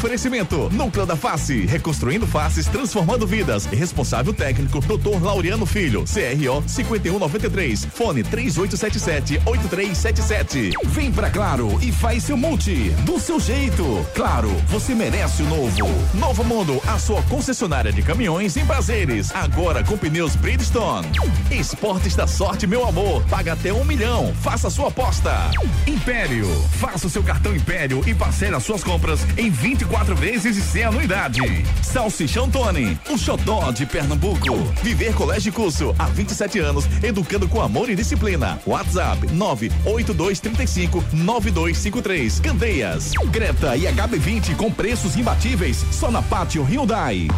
Oferecimento: Núcleo da Face, reconstruindo faces, transformando vidas. Responsável técnico: Dr. Laureano Filho, CRO 5193. Fone 3877-8377. Vem pra Claro e faz seu multi do seu jeito. Claro, você merece o novo. Novo Mundo, a sua concessionária de caminhões em prazeres. Agora com pneus Bridgestone. Esportes da sorte, meu amor. Paga até um milhão. Faça sua aposta. Império. Faça o seu cartão Império e parcele as suas compras em 24 vezes e sem anuidade. Salsichão Tony, o xodó de Pernambuco. Viver Colégio Curso, há 27 anos, educando com amor e disciplina. WhatsApp 98235 9253. Candeias. Greta e HB20 com preços imbatíveis só na Pátio Hyundai.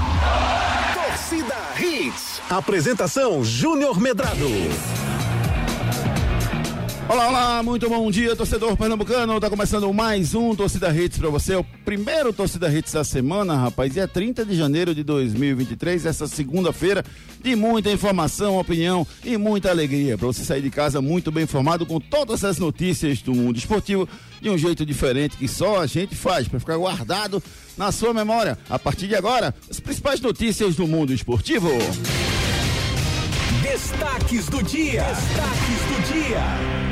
Torcida Hits. Apresentação Júnior Medrado. Olá, olá, muito bom dia, torcedor pernambucano. Tá começando mais um Torcida Hits para você. O primeiro Torcida Hits da semana, rapaz. Dia 30 de janeiro de 2023, essa segunda-feira, de muita informação, opinião e muita alegria. Para você sair de casa muito bem informado com todas as notícias do mundo esportivo de um jeito diferente que só a gente faz, para ficar guardado na sua memória. A partir de agora, as principais notícias do mundo esportivo. Destaques do dia. Destaques do dia.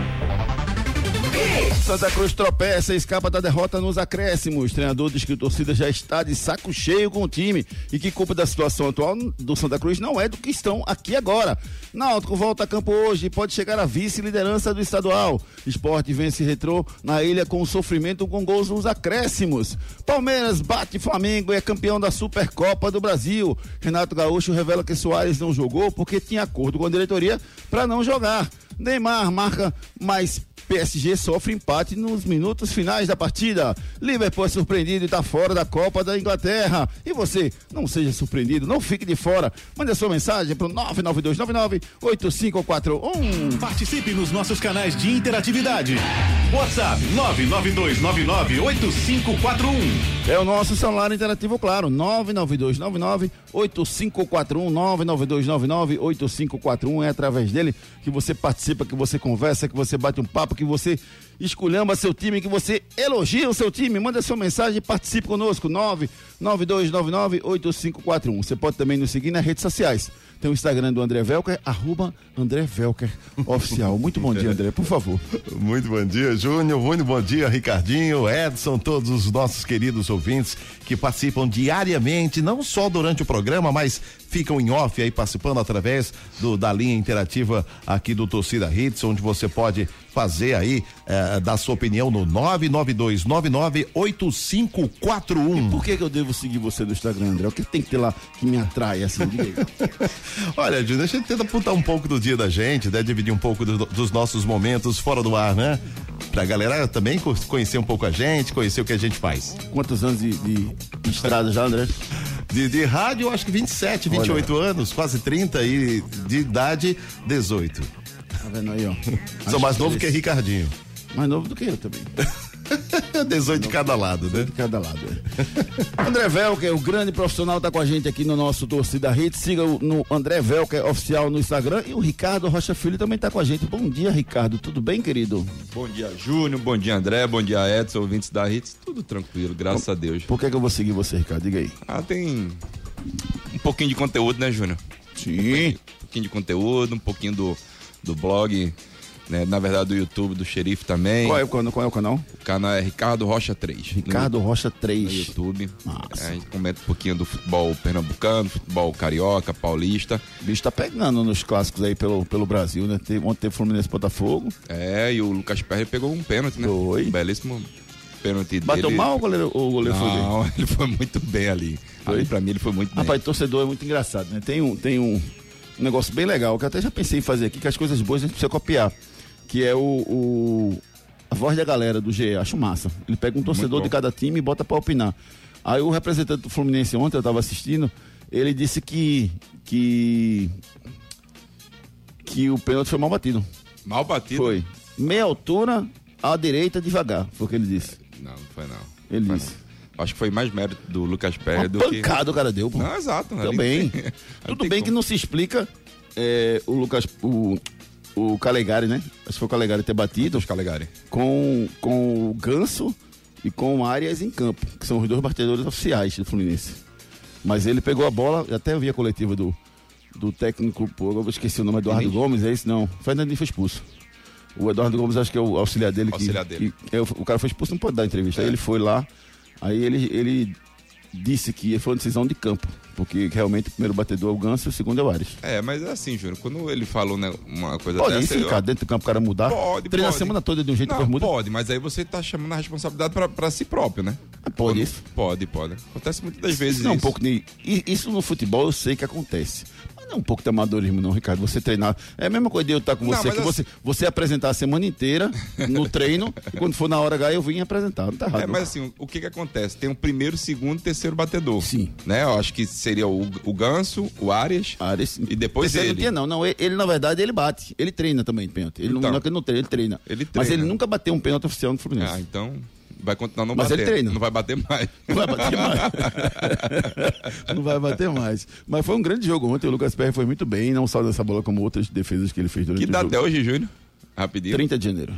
Santa Cruz tropeça e escapa da derrota nos acréscimos. O treinador diz que a torcida já está de saco cheio com o time e que culpa da situação atual do Santa Cruz não é do que estão aqui agora. Náutico volta a campo hoje e pode chegar à vice-liderança do estadual. Esporte vence retrô na ilha com sofrimento com gols nos acréscimos. Palmeiras bate Flamengo e é campeão da Supercopa do Brasil. Renato Gaúcho revela que Soares não jogou porque tinha acordo com a diretoria para não jogar. Neymar marca mais PSG sofre empate nos minutos finais da partida. Liverpool é surpreendido e está fora da Copa da Inglaterra. E você, não seja surpreendido, não fique de fora. Mande a sua mensagem para o 99299-8541. Participe nos nossos canais de interatividade. WhatsApp 992998541. É o nosso celular interativo, claro. 99299-8541. 99299-8541. É através dele que você participa, que você conversa, que você bate um papo, que você esculhamba seu time, que você elogia o seu time. Manda sua mensagem e participe conosco. 99299-8541. Você pode também nos seguir nas redes sociais. Tem o Instagram do André Velker, arroba André Velker Oficial. Muito bom dia, André, por favor. Muito bom dia, Júnior. Muito bom dia, Ricardinho, Edson, todos os nossos queridos ouvintes que participam diariamente, não só durante o programa, mas ficam em off aí participando através do, da linha interativa aqui do Torcida Hits, onde você pode fazer aí, eh, dar sua opinião no 992998541. E por que, que eu devo seguir você no Instagram, André? O que tem que ter lá que me atrai assim? Olha, Júnior, a gente tenta apontar um pouco do dia da gente, né? Dividir um pouco do- dos nossos momentos fora do ar, né? Pra galera também co- conhecer um pouco a gente, conhecer o que a gente faz. Quantos anos de, de estrada já, André? De, de rádio, acho que 27, 28 anos, quase 30 e de idade, 18. Tá vendo aí, ó? Sou mais novo que Ricardinho. Mais novo do que eu também. 18 de cada lado, né? De cada lado. é. André Velker, o grande profissional, tá com a gente aqui no nosso Torcida Hits. Siga o- no André Velker oficial no Instagram. E o Ricardo Rocha Filho também tá com a gente. Bom dia, Ricardo. Tudo bem, querido? Bom dia, Júnior. Bom dia, André. Bom dia, Edson, ouvintes da Hits. Tudo tranquilo, graças a Deus. Por que, que eu vou seguir você, Ricardo? Diga aí. Ah, tem um pouquinho de conteúdo, né, Júnior? Sim. Um pouquinho de conteúdo, um pouquinho do, do blog, né? Na verdade, do YouTube, do Xerife também. Qual é, o cano- qual é o canal? O canal é Ricardo Rocha 3. Ricardo Rocha no, no 3. YouTube. Massa. É, a gente comenta um pouquinho do futebol pernambucano, futebol carioca, paulista. O bicho tá pegando nos clássicos aí pelo, pelo Brasil, né? Teve, ontem teve Fluminense Botafogo. É, e o Lucas Perry pegou um pênalti, né? Foi. Um belíssimo pênalti Bateu dele. mal o goleiro, o goleiro foi bem? Não, ele foi muito bem ali. Foi? Ali, pra mim, ele foi muito bem. Rapaz, torcedor é muito engraçado, né? Tem um, tem um, um negócio bem legal que eu até já pensei em fazer aqui, que as coisas boas a gente precisa copiar. Que é o, o- a voz da galera do GE, acho massa. Ele pega um torcedor de cada time e bota pra opinar. Aí o representante do Fluminense ontem, eu tava assistindo, ele disse que. que. que o pênalti foi mal batido. Mal batido? Foi. Meia altura, à direita, devagar, foi o que ele disse. Não, não foi não. Ele Foi disse. não. Acho que foi mais mérito do Lucas Uma do que... pancada o cara deu, pô. Não, exato. tem- ali Tudo bem que não se explica é, o Lucas, o, o Calegari, né? Acho que foi o Calegari ter batido Os Calegari. com, com o Ganso e com o Arias em campo, que são os dois batedores oficiais do Fluminense. Mas ele pegou a bola, até vi a coletiva do, do técnico, pô, eu esqueci o nome, Eduardo? Gomes, é isso? Não, Fernandinho foi expulso. O Eduardo Gomes acho que é o auxiliar dele. Auxiliar que, dele. que- é, o cara foi expulso, não pode dar entrevista. Aí ele foi lá, aí ele, ele disse que foi uma decisão de campo, porque realmente o primeiro batedor é o Ganso e o segundo é o Ares. É, mas é assim, Júnior, quando ele falou né, uma coisa Pode dessa... eu- Ricardo, dentro do campo o cara mudar. Pode, Treina a pode. semana toda de um jeito Não, depois muda. pode, mas aí você tá chamando a responsabilidade pra, pra si próprio, né? Ah, pode isso. Pode, pode. Acontece muitas das vezes Isso não é um pouco de. Isso no futebol eu sei que acontece. Mas não é um pouco de amadorismo, não, Ricardo. Você treinar. É a mesma coisa de eu estar com Não, você, mas que assim- você, você apresentar a semana inteira no treino, e quando for na hora H eu vim apresentar. Não tá errado. É, não. mas assim, o que que acontece? Tem um primeiro, segundo e terceiro batedor. Sim. Né? Eu acho que seria o, o Ganso, o Arias Ares, e depois Terceiro ele. Não, tinha, não, não. Ele, ele, na verdade, ele bate. Ele treina também pênalti. Ele não, Então. não é ele não treina, ele treina. Ele Mas treina. ele nunca bateu um pênalti oficial no Fluminense. Ah, então vai continuar não Mas batendo. ele treina. Não vai bater mais. Não vai bater mais. não vai bater mais. Mas foi um grande jogo ontem. O Lucas Perry foi muito bem, não só dessa bola, como outras defesas que ele fez durante Que o dá jogo. até hoje, Júnior? Rapidinho. 30 de janeiro.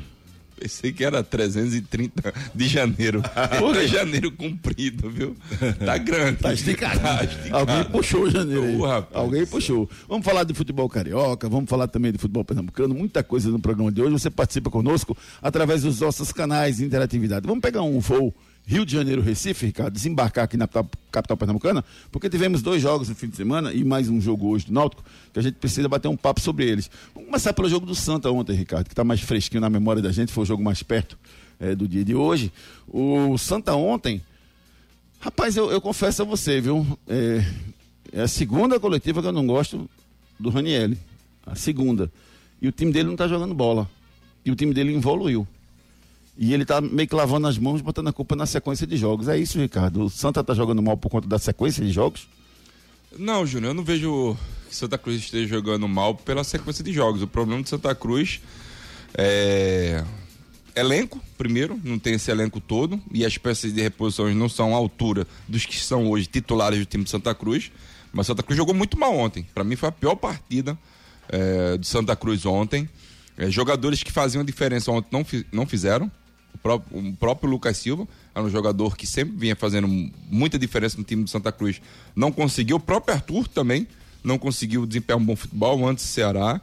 Pensei que era 330 de janeiro. Por quê? é janeiro comprido, viu? Tá grande. Tá esticado. Tá esticado. Alguém puxou janeiro aí. Ô, rapaz. Alguém puxou. Vamos falar de futebol carioca, vamos falar também de futebol pernambucano, muita coisa no programa de hoje. Você participa conosco através dos nossos canais de interatividade. Vamos pegar um voo Rio de Janeiro, Recife, Ricardo, desembarcar aqui na capital- pernambucana, porque tivemos dois jogos no fim de semana e mais um jogo hoje do Náutico, que a gente precisa bater um papo sobre eles. Vamos começar pelo jogo do Santa ontem, Ricardo, que está mais fresquinho na memória da gente, foi o jogo mais perto eh, do dia de hoje. O Santa ontem, Rapaz, eu, eu confesso a você, viu? É, é a segunda coletiva que eu não gosto do Ranielli. A segunda. E o time dele não tá jogando bola. E o time dele evoluiu. E ele tá meio que lavando as mãos, botando a culpa na sequência de jogos. É isso, Ricardo. O Santa tá jogando mal por conta da sequência de jogos? Não, Júnior, eu não vejo que Santa Cruz esteja jogando mal pela sequência de jogos. O problema de Santa Cruz é elenco, primeiro, não tem esse elenco todo e as peças de reposições não são à altura dos que são hoje titulares do time de Santa Cruz. Mas Santa Cruz jogou muito mal ontem. Para mim foi a pior partida é, do Santa Cruz ontem. É, jogadores que faziam a diferença ontem não, não fizeram. O próprio, o próprio Lucas Silva era um jogador que sempre vinha fazendo muita diferença no time do Santa Cruz. Não conseguiu. O próprio Arthur também não conseguiu desempenhar um bom futebol antes do Ceará.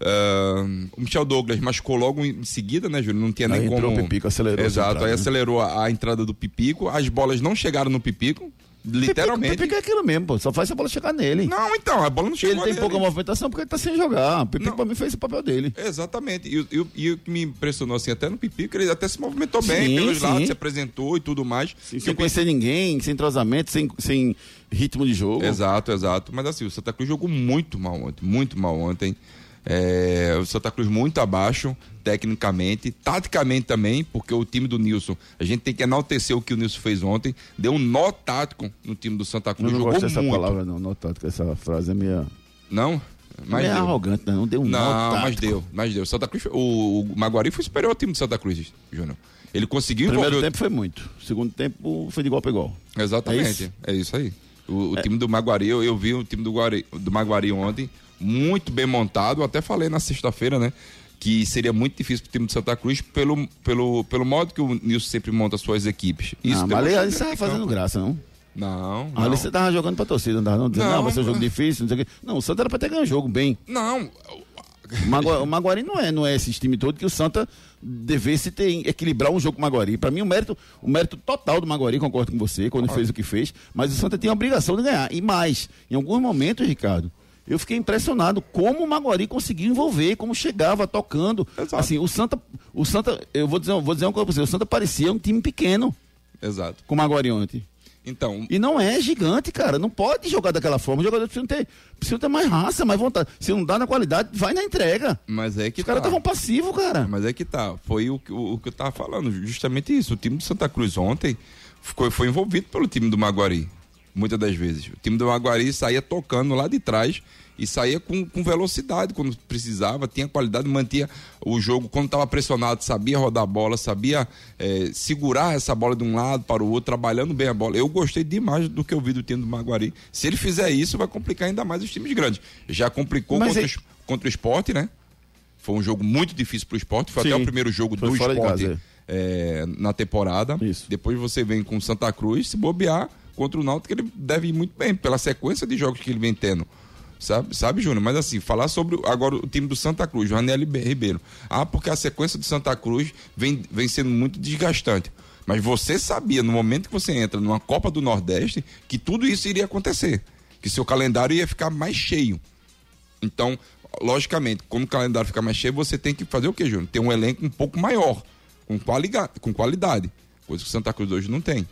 Ah, o Michel Douglas machucou logo em seguida, né, Júlio? Não tinha Aí nem entrou como. o Pipico, acelerou Exato, entrada, aí né? acelerou a, a entrada do Pipico. As bolas não chegaram no Pipico, literalmente. Pipico, é aquilo mesmo, pô. Só faz a bola chegar nele. Não, então, a bola não chegou ele tem pouca movimentação porque ele tá sem jogar. O Pipico Não. pra mim fez o papel dele. Exatamente. E, o- e e o que me impressionou assim, até no Pipico, ele até se movimentou bem Sim, pelos sim. lados, se apresentou e tudo mais. Sem, Que sem conhecer ninguém, sem entrosamento, sem, sem ritmo de jogo. Exato, exato. Mas assim, o Santa Cruz jogou muito mal ontem, muito mal ontem. É, o Santa Cruz muito abaixo, tecnicamente, taticamente também, porque o time do Nilson, a gente tem que enaltecer o que o Nilson fez ontem, deu um nó tático no time do Santa Eu Cruz, não jogou gosto dessa muito. palavra, não. Não tático, essa frase é meio. Não? Mas meio deu. arrogante, né? Não deu um nó Não, mas deu, mas deu. Santa Cruz, o, o Maguari foi superior ao time do Santa Cruz, Júnior. Ele conseguiu Primeiro envolver o- tempo foi muito. Segundo tempo foi de igual para igual. Exatamente. É isso, aí. O, o time do Maguari, eu, eu vi o time do, Guari, do Maguari ontem, muito bem montado. Até falei na sexta-feira, né? Que seria muito difícil pro time do Santa Cruz pelo, pelo, pelo modo que o Nilson sempre monta suas equipes. Isso não, mas ali, demonstrou ali você dentro tava de fazendo campo. graça, não? Não, não. Ali você tava jogando pra torcida, não tava não, dizendo, Não, não, vai ser um jogo difícil, não sei o quê. Não, o Santa era pra ter ganho o jogo bem. Não. O, Magua- o Maguari não é, não é esse time todo que o Santa devesse ter, equilibrar um jogo com o Maguari. Pra mim, o mérito, o mérito total do Maguari, concordo com você, quando fez o que fez, mas o Santa tinha a obrigação de ganhar. E mais, em alguns momentos, Ricardo, eu fiquei impressionado como o Maguari conseguiu envolver, como chegava tocando. Exato. Assim, o Santa, o Santa, eu vou dizer, vou dizer uma coisa pra você, o Santa parecia um time pequeno Exato. com o Maguari ontem. Então, E não é gigante, cara. Não pode jogar daquela forma. Os jogadores precisam ter, precisam ter mais raça, mais vontade. Se não dá na qualidade, vai na entrega. mas é que Os caras tá. estavam passivos, cara. Mas é que tá. Foi o, que- o, o que eu tava falando, justamente isso. O time do Santa Cruz ontem ficou, foi envolvido pelo time do Maguari, muitas das vezes. O time do Maguari saía tocando lá de trás e saía com, com velocidade quando precisava, tinha qualidade, mantinha o jogo quando estava pressionado, sabia rodar a bola, sabia eh, segurar essa bola de um lado para o outro, trabalhando bem a bola. Eu gostei demais do que eu vi do time do Maguari. Se ele fizer isso, vai complicar ainda mais os times grandes. Já complicou Mas contra, é- os- contra o esporte, né? Foi um jogo muito difícil pro esporte. Foi Sim. até o primeiro jogo do esporte. casa, é, na temporada. Isso. Depois você vem com o Santa Cruz, se bobear contra o Náutico, ele deve ir muito bem, pela sequência de jogos que ele vem tendo. Sabe, sabe Júnior? Mas assim, falar sobre agora o time do Santa Cruz, Ranelli Ribeiro. Ah, porque a sequência do Santa Cruz vem, vem sendo muito desgastante. Mas você sabia, no momento que você entra numa Copa do Nordeste, que tudo isso iria acontecer. Que seu calendário ia ficar mais cheio. Então, logicamente, como o calendário fica mais cheio, você tem que fazer o quê, Júnior? Ter um elenco um pouco maior, com, qualiga, com qualidade. Coisa que o Santa Cruz hoje não tem.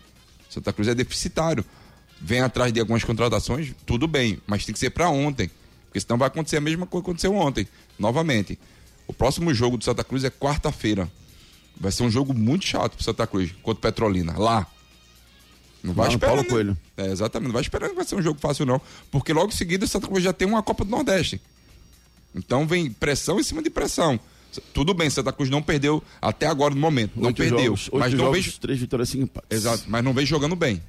Santa Cruz é deficitário. Vem atrás de algumas contratações, tudo bem, mas tem que ser para ontem. Porque senão vai acontecer a mesma coisa que aconteceu ontem. Novamente. O próximo jogo do Santa Cruz é quarta-feira. Vai ser um jogo muito chato pro Santa Cruz, contra o Petrolina. Lá. Não vai no esperando. Paulo Coelho. É, exatamente. Não vai esperando que vai ser um jogo fácil, não. Porque logo em seguida o Santa Cruz já tem uma Copa do Nordeste. Então vem pressão em cima de pressão. Tudo bem, Santa Cruz não perdeu até agora no momento. Não Oito perdeu. Jogos, mas não jogos, vem. três vitórias, cinco empates. Exato, mas não vem jogando bem.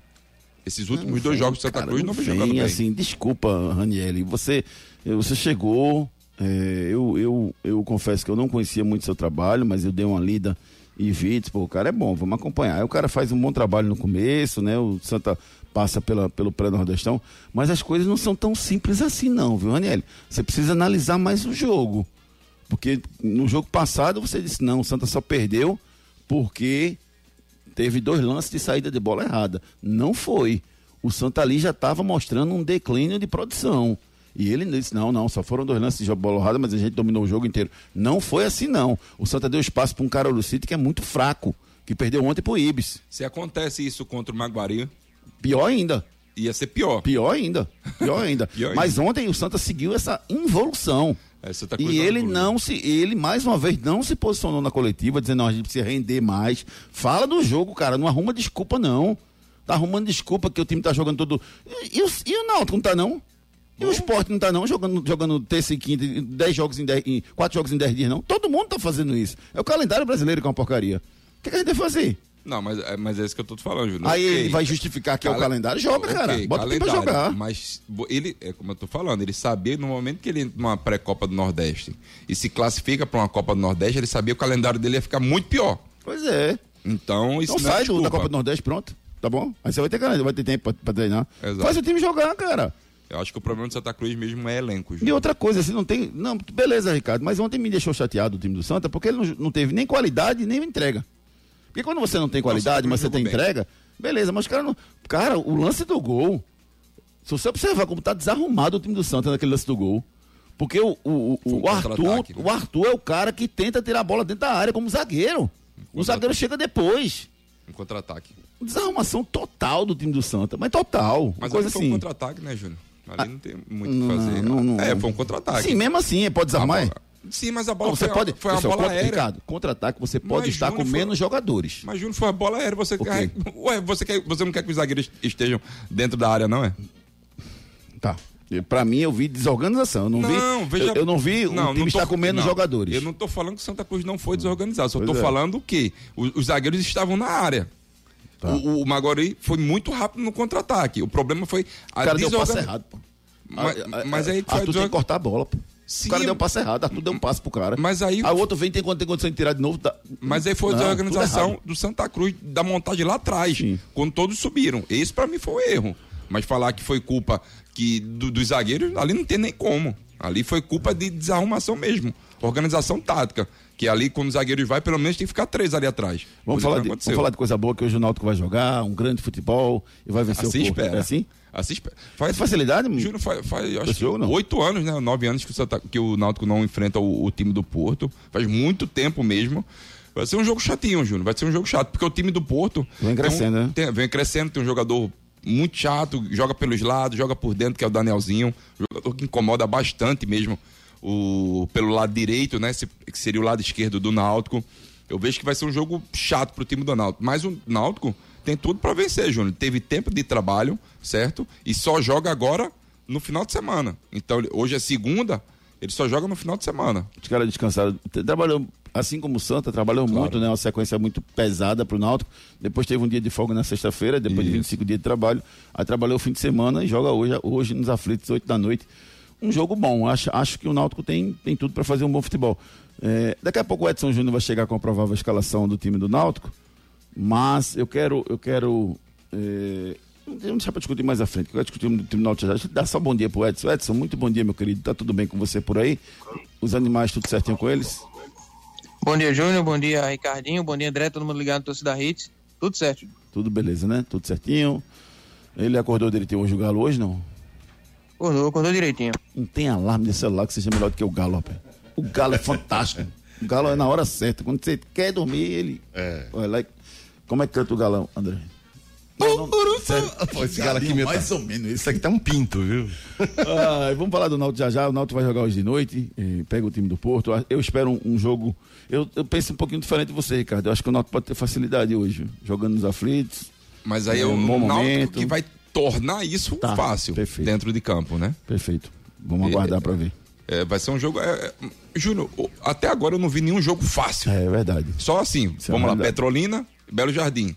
Esses últimos dois jogos do Santa Cara, Cruz não vem jogando bem. assim, desculpa, Ranielli, você, você chegou, é, eu, eu, eu confesso que eu não conhecia muito seu trabalho, mas eu dei uma lida e vi, pô, o cara é bom, vamos acompanhar. Aí o cara faz um bom trabalho no começo, né, o Santa passa pela, pelo pré-nordestão, mas as coisas não são tão simples assim não, viu, Ranielli? Você precisa analisar mais o jogo, porque no jogo passado você disse, não, o Santa só perdeu porque teve dois lances de saída de bola errada. Não foi. O Santa ali já estava mostrando um declínio de produção. E ele disse: não, não, só foram dois lances de bola errada, mas a gente dominou o jogo inteiro. Não foi assim, não. O Santa deu espaço para um cara do City que é muito fraco, que perdeu ontem pro Ibis. Se acontece isso contra o Maguari, Pior ainda. ia ser pior. Pior ainda. Pior ainda. Pior ainda. Mas ontem o Santa seguiu essa involução. É, Cruz E ele não se, ele mais uma vez não se posicionou na coletiva, dizendo, não, a gente precisa render mais. Fala do jogo, cara, não arruma desculpa, não. Tá arrumando desculpa que o time tá jogando todo. E, e o, e o Náutico não tá, não? E o Sport não tá, não? Jogando, jogando terça e quinta, jogos em, dez, em quatro jogos em dez dias, não? Todo mundo tá fazendo isso. É o calendário brasileiro que é uma porcaria. O que, que a gente deve fazer? Não, mas, é- mas é isso que eu tô te falando, Júnior. Aí Ok. ele vai justificar que é o Cale- calendário? Joga, cara. Ok, Bota o time pra calendário, jogar. Mas ele, é como eu tô falando, ele sabia no momento que ele entra numa pré-Copa do Nordeste e se classifica para uma Copa do Nordeste, ele sabia que o calendário dele ia ficar muito pior. Pois é. Então, isso Então não é sai do, da. Copa do Nordeste, pronto. Tá bom? Aí você vai ter, cara, vai ter tempo pra, pra treinar. Exato. Faz o time jogar, cara. Eu acho que o problema do Santa Cruz mesmo é elenco, E outra coisa, assim, não tem. Não, beleza, Ricardo, mas ontem me deixou chateado o time do Santa, porque ele não, não teve nem qualidade nem entrega. Porque quando você não tem qualidade, Santa mas você tem bem. entrega, beleza, mas o cara não. Cara, o lance do gol. Se você observar como tá desarrumado o time do Santa naquele lance do gol. Porque o, o, o, um o Arthur, né? o Arthur é o cara que tenta tirar a bola dentro da área como zagueiro. O zagueiro chega depois. Um contra-ataque. Desarrumação total do time do Santa, mas total. Mas coisa foi assim. um contra-ataque, né, Júnior? Ali não tem muito o que fazer. não, não. É, foi um contra-ataque. Sim, mesmo assim, pode desarmar. é? Sim, mas a bola Não, você foi, pode. foi uma pessoal, bola contra- aérea. Ricardo, contra-ataque você pode Mas estar com Júnior foi- menos jogadores. Mas Júnior foi uma bola aérea, você quer... Ué, você, quer... você não quer que os zagueiros estejam dentro da área, não é? Tá. Pra mim, eu vi desorganização. Eu não, vi. veja- Eu, eu não vi o Não, time não estar com menos não, jogadores. Eu não tô falando que o Santa Cruz não foi desorganizado, só tô é. falando que os, os zagueiros estavam na área. Tá. O, o Maguari foi muito rápido no contra-ataque. O problema foi a O cara deu o passe desorganização. errado, pô. Mas, Ah, ah, mas aí foi a Arthur tem que cortar a bola, pô. Sim, o cara deu o passe errado, Arthur deu um passe pro cara. Mas aí- o outro vem tem, quando tem condição de tirar de novo. Tá... Mas aí foi a Não, errado. do Santa Cruz, da montagem lá atrás, Sim. quando todos subiram. Esse pra mim foi o erro. Mas falar que foi culpa que do- dos zagueiros, ali não tem nem como. Ali foi culpa de desarrumação mesmo. Organização tática. Que ali, quando os zagueiros vai, pelo menos tem que ficar três ali atrás. Vamos falar, de, vamos falar de coisa boa que hoje o Náutico vai jogar, um grande futebol e vai vencer Assim o Porto. espera. É assim? Assim. Faz facilidade? Júnior, faz, faz acho oito anos, né? Nove anos que o, Santa- que o Náutico não enfrenta o, o time do Porto. Faz muito tempo mesmo. Vai ser um jogo chatinho, Júnior. Vai ser um jogo chato, porque o time do Porto. Vem tem um- crescendo, né? tem- vem crescendo, tem um jogador muito chato, joga pelos lados, joga por dentro, que é o Danielzinho. Jogador que incomoda bastante mesmo o, pelo lado direito, né? Que seria o lado esquerdo do Náutico. Eu vejo que vai ser um jogo chato pro time do Náutico. Mas o Náutico tem tudo para vencer, Júnior. Teve tempo de trabalho, certo? E só joga agora no final de semana. Então, hoje é segunda, ele só joga no final de semana. Os caras descansaram. Trabalhou, assim como o Santa, trabalhou muito, né? Uma sequência muito pesada pro Náutico. Depois teve um dia de folga na sexta-feira, depois de Isso. 25 dias de trabalho. Aí trabalhou o fim de semana e joga hoje, hoje nos aflitos, 8 da noite. um jogo bom. Acho, acho que o Náutico tem, tem tudo para fazer um bom futebol. É, daqui a pouco o Edson Júnior vai chegar com a provável escalação do time do Náutico, mas eu quero, eu quero é, não deixar para discutir mais à frente, eu quero discutir o time do Náutico. Deixa eu dar só bom dia pro Edson. Edson, muito bom dia, meu querido. Tá tudo bem com você por aí? Os animais, tudo certinho com eles? Bom dia, Júnior. Bom dia, Ricardinho. Bom dia, André. Todo mundo ligado no Torcida Hits. Tudo certo. Tudo beleza, né? Tudo certinho. Ele acordou direitinho hoje o Galo hoje, não? Acordou, acordou direitinho. Não tem alarme de celular que seja melhor do que o Galo, rapaz. O Galo é fantástico. O Galo é na hora certa. Quando você quer dormir, ele. É. Olha lá. Como é que canta o galão, André? Pô, esse cara aqui mesmo. mais ou menos Isso aqui tá um pinto, viu? Ah, vamos falar do Náutico já já. O Náutico vai jogar hoje de noite. eh, pega o time do Porto. Eu espero um, um jogo. Eu, eu penso um pouquinho diferente de você, Ricardo. Eu acho que o Náutico pode ter facilidade hoje, jogando nos aflitos. Mas aí É é o um bom momento. que vai tornar isso Tá, fácil perfeito. dentro de campo, né? Perfeito. Vamos aguardar para ver. É, vai ser um jogo. é, é, Júnior, até agora eu não vi nenhum jogo fácil. É verdade. Só assim, Isso é vamos lá. Petrolina Belo Jardim.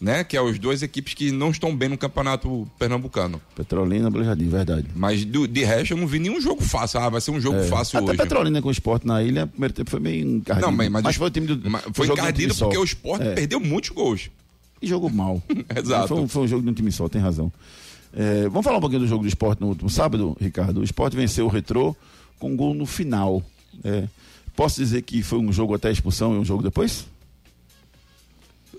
Né? Que é os dois equipes que não estão bem no campeonato pernambucano. Petrolina, Belo Jardim, verdade. Mas do- de resto eu não vi nenhum jogo fácil. Ah, vai ser um jogo fácil É. Até hoje. Petrolina com o esporte na ilha, primeiro tempo foi meio encardido. Não, mas, mas, foi o time do. mas o foi encardido porque o esporte É. perdeu muitos gols. E jogou mal. Exato. Foi um, foi um jogo de um time só, tem razão. É, vamos falar um pouquinho do jogo do esporte no último sábado, Ricardo. O esporte venceu o Retrô com um gol no final. É, posso dizer que foi um jogo até a expulsão e um jogo depois?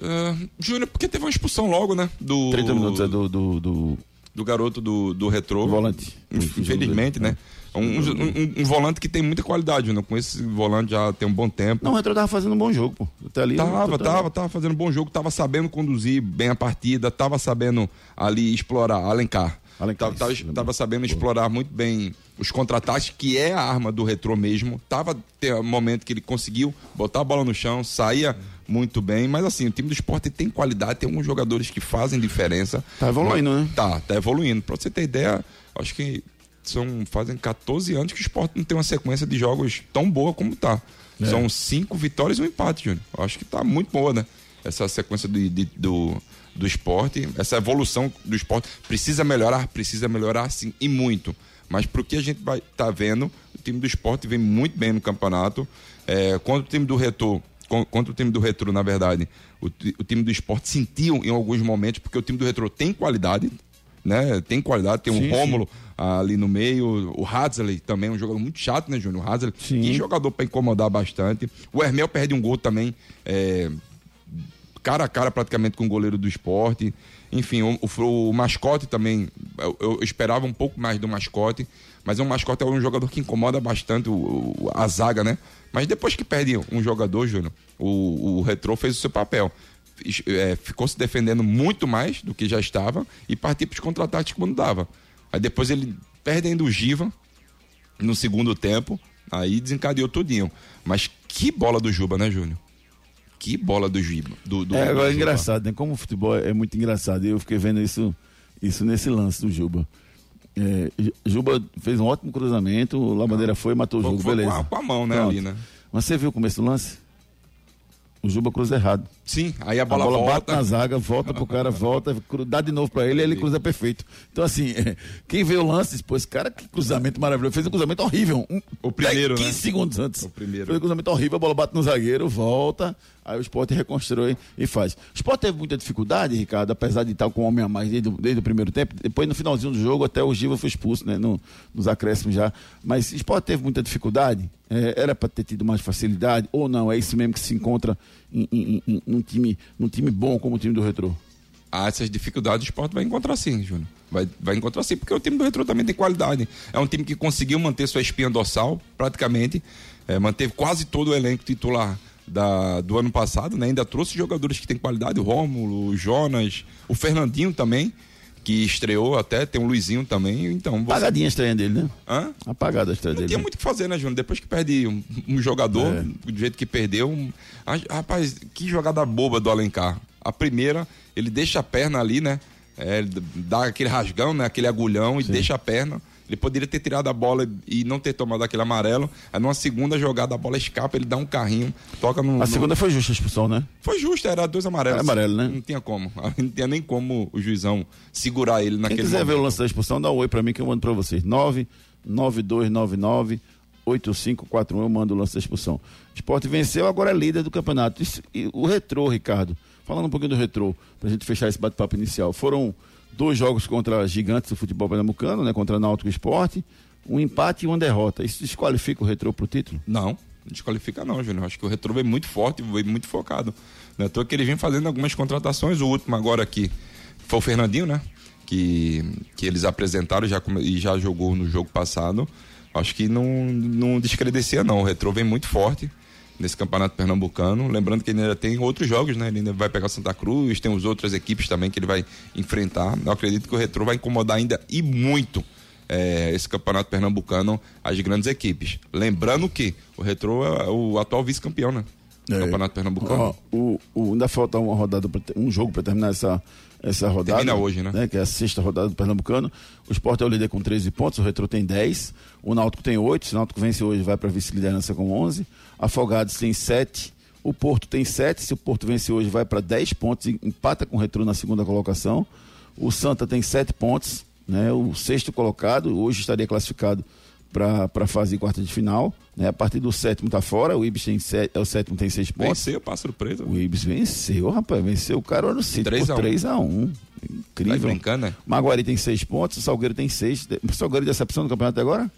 Ah, Júnior, porque teve uma expulsão logo, né? Do, 30 minutos é do, do, do, do garoto do, do retrô. volante. Infelizmente, né? É Um, um- um- um volante que tem muita qualidade, Júnior. Com esse volante já tem um bom tempo. Não, o Retrô tava fazendo um bom jogo, pô. Até ali. Tava, tava, tava fazendo um bom jogo, tava sabendo conduzir bem a partida, tava sabendo ali explorar, alencar. Alencar, tava, tava, isso, tava sabendo explorar muito bem os contra-ataques, que é a arma do retrô mesmo. Tava tem um momento que ele conseguiu botar a bola no chão, saía muito bem, mas assim, o time do esporte tem qualidade, tem alguns jogadores que fazem diferença. Tá evoluindo, Mas- né? Tá, tá evoluindo. Pra você ter ideia, acho que são, fazem 14 anos que o esporte não tem uma sequência de jogos tão boa como tá. É. São cinco vitórias e um empate, Júnior. Acho que tá muito boa, né? Essa sequência de, de- do, do esporte, essa evolução do esporte. Precisa melhorar, precisa melhorar sim, e muito. Mas pro que a gente vai tá vendo, o time do esporte vem muito bem no campeonato. É, contra o time do Retrô, con- contra o time do Retro, na verdade, o, o time do esporte sentiu em alguns momentos, porque o time do Retro tem qualidade, né? Tem qualidade, tem Sim, um Rômulo ali no meio, o Hadley também é um jogador muito chato, né, Júnior? O Hadley, Sim. que jogador para incomodar bastante. O Hermel perde um gol também, é, cara a cara praticamente com o goleiro do esporte. Enfim, o, o- o mascote também, eu, eu esperava um pouco mais do mascote, mas o mascote é um jogador que incomoda bastante o, o- a zaga, né? Mas depois que perde um jogador, Júnior, o, o Retrô fez o seu papel. É, ficou se defendendo muito mais do que já estava e partiu para os contra-ataques quando dava. Aí depois ele perde ainda o Giva no segundo tempo, aí desencadeou tudinho. Mas que bola do Juba, né, Júnior? Que bola do Giba. Do, do, É, do é engraçado, né? Como o futebol é muito engraçado. Eu fiquei vendo isso, isso nesse lance do Juba. É, Ju- Juba fez um ótimo cruzamento, o Labandeira foi, matou o jogo, foi beleza. com a- com a mão, né, Pronto. ali, né? Mas você viu o começo do lance? O Juba cruza errado. Sim, aí a A bola, bola, bate volta. na zaga, volta pro cara, volta, dá de novo pra ele, ele cruza perfeito. Então, assim, quem vê o lance, pô, esse cara, que cruzamento maravilhoso. Fez um cruzamento horrível. Um, O primeiro, 15 né? segundos antes. O primeiro. Fez um cruzamento horrível, a bola bate no zagueiro, volta, aí o Sport reconstrói e faz. O Sport teve muita dificuldade, Ricardo, apesar de estar com um homem a mais desde, desde o primeiro tempo. Depois, no finalzinho do jogo, até o Giva foi expulso, né? no- nos acréscimos já. Mas o Sport teve muita dificuldade. É, era para ter tido mais facilidade, ou não? É isso mesmo que se encontra em, em- em- num, time, num time bom como o time do Retrô. Ah, essas dificuldades o esporte vai encontrar sim, Júnior. Vai, vai encontrar sim, porque o time do Retro também tem qualidade. É um time que conseguiu manter sua espinha dorsal, praticamente. É, manteve quase todo o elenco titular da, do ano passado, né? Ainda trouxe jogadores que têm qualidade, o Rômulo, o Jonas, o Fernandinho também, que estreou até, tem o Luizinho também. Então, você... Apagadinha a estreia dele, né? Hã? Apagada a estreia Não dele. tinha né? muito o que fazer, né, Júnior? Depois que perde um, um jogador, É. do jeito que perdeu. um- Rapaz, que jogada boba do Alencar. A primeira, ele deixa a perna ali, né? É, dá aquele rasgão, né? Aquele agulhão e deixa a perna. Ele poderia ter tirado a bola e não ter tomado aquele amarelo. Aí numa segunda jogada a bola escapa, ele dá um carrinho, toca no. A no... segunda foi justa a expulsão, né? Foi justa, era dois amarelos. É amarelo, né? Não tinha como. Não tinha nem como o juizão segurar ele Quem naquele quiser momento. ver o lance da expulsão, dá um oi pra mim que eu mando pra vocês. 99299 8541 eu mando o lance da expulsão. O Sport venceu, agora é líder do campeonato. Isso- e o retrô, Ricardo, falando um pouquinho do retrô, pra gente fechar esse bate-papo inicial. Foram dois jogos contra gigantes do futebol pernambucano, né? Contra Náutico Esporte, um empate e uma derrota. Isso desqualifica o retrô pro título? Não, não desqualifica não, Júnior. Acho que o Retro veio muito forte, veio muito focado. É à toa que ele vem fazendo algumas contratações, o último agora aqui foi o Fernandinho, né? Que, que eles apresentaram já, e já jogou no jogo passado. Acho que não, não descredencia não. O Retro vem muito forte nesse campeonato pernambucano. Lembrando que ele ainda tem outros jogos, né? Ele ainda vai pegar Santa Cruz, tem as outras equipes também que ele vai enfrentar. Eu acredito que o Retro vai incomodar ainda e muito é, esse campeonato pernambucano as grandes equipes. Lembrando que o Retro é o atual vice-campeão, né? Do campeonato pernambucano. Ó, o, o- ainda falta uma rodada, um jogo para terminar essa, essa rodada. Termina hoje, né? Que é a sexta rodada do Pernambucano. O Sport é o líder com 13 pontos, o Retro tem 10. O Náutico tem 8. Se o Náutico vence hoje, vai para vice-liderança com 11. Afogados tem 7. O Porto tem 7. Se o Porto vence hoje, vai para 10 pontos e empata com o Retro na segunda colocação. O Santa tem 7 pontos. Né? O sexto colocado, hoje estaria classificado para a fase de quarta de final. Né? A partir do sétimo está fora. O Ibis tem sete, é o sétimo tem 6 pontos. Venceu, pássaro preso. O Ibis venceu, rapaz. Venceu o cara no City 3 por a 1. 3x1. Incrível. Tá brincando, né? Maguari tem 6 pontos, o Salgueiro tem 6. O Salgueiro de decepção no campeonato até agora?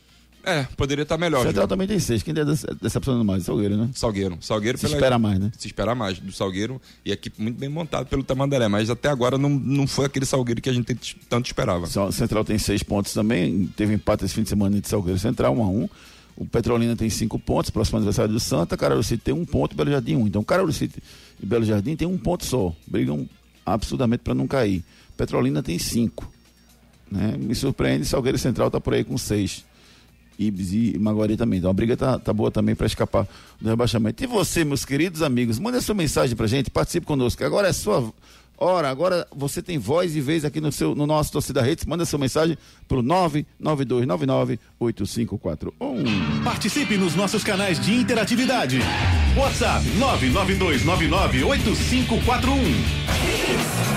É, poderia estar melhor. O Central também tem 6. Quem é dece- decepcionando mais? Salgueiro, né? Salgueiro. Salgueiro Se espera mais, né? Se espera mais do Salgueiro e a equipe muito bem montada pelo Tamandaré, mas até agora não, não foi aquele Salgueiro que a gente tanto esperava. O Central tem 6 pontos também. Teve empate esse fim de semana entre Salgueiro e Central, 1 a 1 O Petrolina tem 5 pontos, próximo adversário do Santa. Carol City tem um ponto, Belo Jardim 1. Então, Carol City e Belo Jardim tem um ponto só. Brigam absurdamente para não cair. Petrolina tem 5. Né? Me surpreende, Salgueiro Central tá por aí com 6. Ibis e Maguari também. Então a briga tá, tá boa também para escapar do rebaixamento. E você, meus queridos amigos, manda sua mensagem pra gente, participe conosco. Agora é sua hora, agora você tem voz e vez aqui no seu no nosso Torcida Redes. Manda sua mensagem pro 992998541. Participe nos nossos canais de interatividade. WhatsApp 992998541.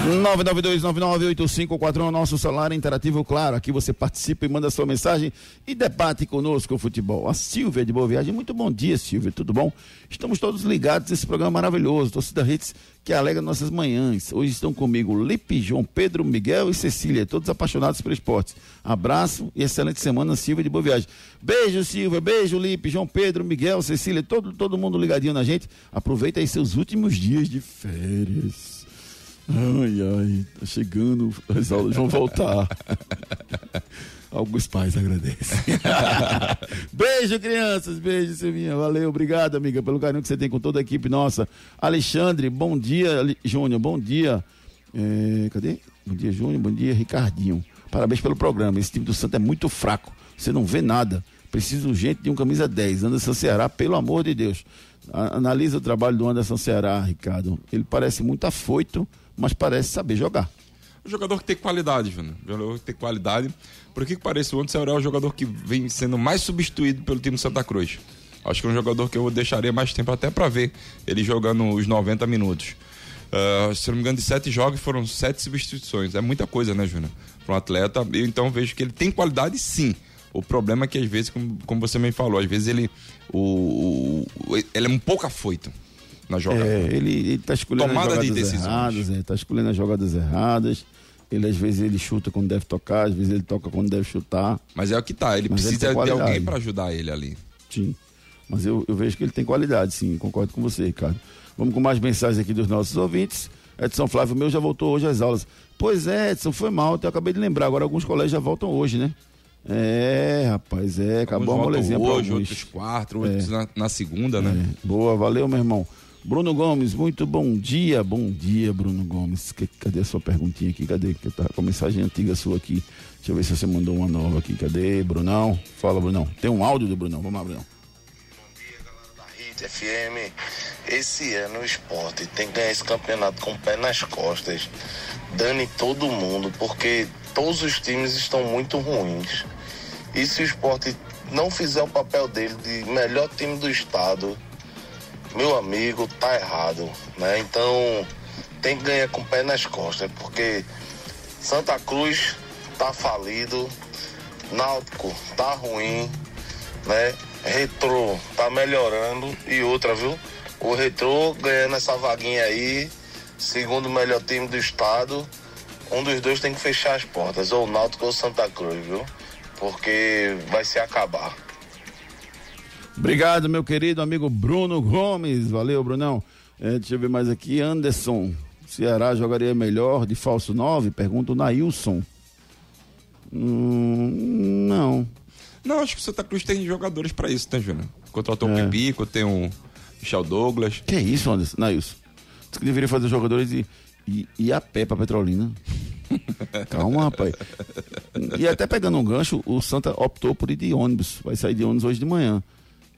992998541 é o nosso celular interativo, claro. Aqui você participa e manda sua mensagem e debate conosco o futebol. A Silvia de Boa Viagem, muito bom dia, Silvia, tudo bom? Estamos todos ligados nesse programa maravilhoso, Torcida Hits, que alegra nossas manhãs. Hoje estão comigo Lipe, João Pedro, Miguel e Cecília, todos apaixonados por esportes. Abraço e excelente semana, Silvia de Boa Viagem. Beijo, Silvia, beijo, Lipe, João Pedro, Miguel, Cecília, todo, todo mundo ligadinho na gente. Aproveita aí seus últimos dias de férias. Ai, ai, tá chegando, as aulas vão voltar. Alguns pais agradecem. beijo, crianças, beijo, Silvinha. Valeu, obrigado, amiga, pelo carinho que você tem com toda a equipe nossa. Alexandre, bom dia, Júnior, bom dia. É, cadê? Bom dia, Júnior, bom dia, Ricardinho. Parabéns pelo programa. Esse time do Santo é muito fraco. Você não vê nada. Precisa urgente de um camisa 10. Anderson Ceará, pelo amor de Deus. Analisa o trabalho do Anderson Ceará, Ricardo. Ele parece muito afoito, mas parece saber jogar. Um jogador que tem qualidade, Júnior. Um jogador que tem qualidade. Por que que parece o Anderson é o jogador que vem sendo mais substituído pelo time Santa Cruz? Acho que é um jogador que eu deixaria mais tempo até para ver ele jogando os 90 minutos. Ah, se não me engano, de sete jogos foram sete substituições. É muita coisa, né, Júnior? Para um atleta. Eu então vejo que ele tem qualidade sim. O problema é que às vezes, como, como você me falou, às vezes ele, o, o- ele é um pouco afoito na jogada. É, ele, ele tá escolhendo Tomada as de jogadas decisões. erradas, é, tá escolhendo as jogadas erradas. Ele às vezes ele chuta quando deve tocar, às vezes ele toca quando deve chutar. Mas é o que tá. Ele Mas ele precisa tem de alguém para ajudar ele ali. Sim. Mas eu, eu vejo que ele tem qualidade, sim. Concordo com você, Ricardo. Vamos com mais mensagens aqui dos nossos ouvintes. Edson Flávio, meu já voltou hoje às aulas. Pois é, Edson, foi mal. Eu acabei de lembrar. Agora alguns colégios já voltam hoje, né? É, rapaz, é. Acabou a Alguns molezinha voltam pra hoje, alguns. outros quatro, outros na, na segunda, né? É, boa, valeu, meu irmão. Bruno Gomes, muito bom dia, bom dia, Bruno Gomes. Que- cadê a sua perguntinha aqui? Cadê? Que tá com a mensagem antiga sua aqui. Deixa eu ver se você mandou uma nova aqui. Cadê, Brunão? Fala, Brunão. Tem um áudio do Brunão. Vamos lá, Brunão. da Hit FM, esse ano o esporte tem que ganhar esse campeonato com o pé nas costas. Dane todo mundo, porque todos os times estão muito ruins. E se o esporte não fizer o papel dele de melhor time do estado, meu amigo, tá errado, né? Então tem que ganhar com o pé nas costas, porque Santa Cruz tá falido, Náutico tá ruim, né? Retrô tá melhorando e outra, viu? O Retrô ganhando essa vaguinha aí, segundo melhor time do estado, um dos dois tem que fechar as portas, ou Náutico ou Santa Cruz, viu? Porque vai se acabar. Obrigado, meu querido amigo Bruno Gomes. Valeu, Brunão. É, deixa eu ver mais aqui. Anderson. Ceará jogaria melhor de falso 9? Pergunta o Nailson. Hum, não. Não, acho que o Santa Cruz tem jogadores pra isso, né, Júnior? Contratou o É. Pipico, tem o Michel Douglas. Que é isso, Anderson? Nailson. Diz que deveria fazer jogadores e, e, e a pé pra Petrolina. Calma, rapaz. E até pegando um gancho, o Santa optou por ir de ônibus. Vai sair de ônibus hoje de manhã.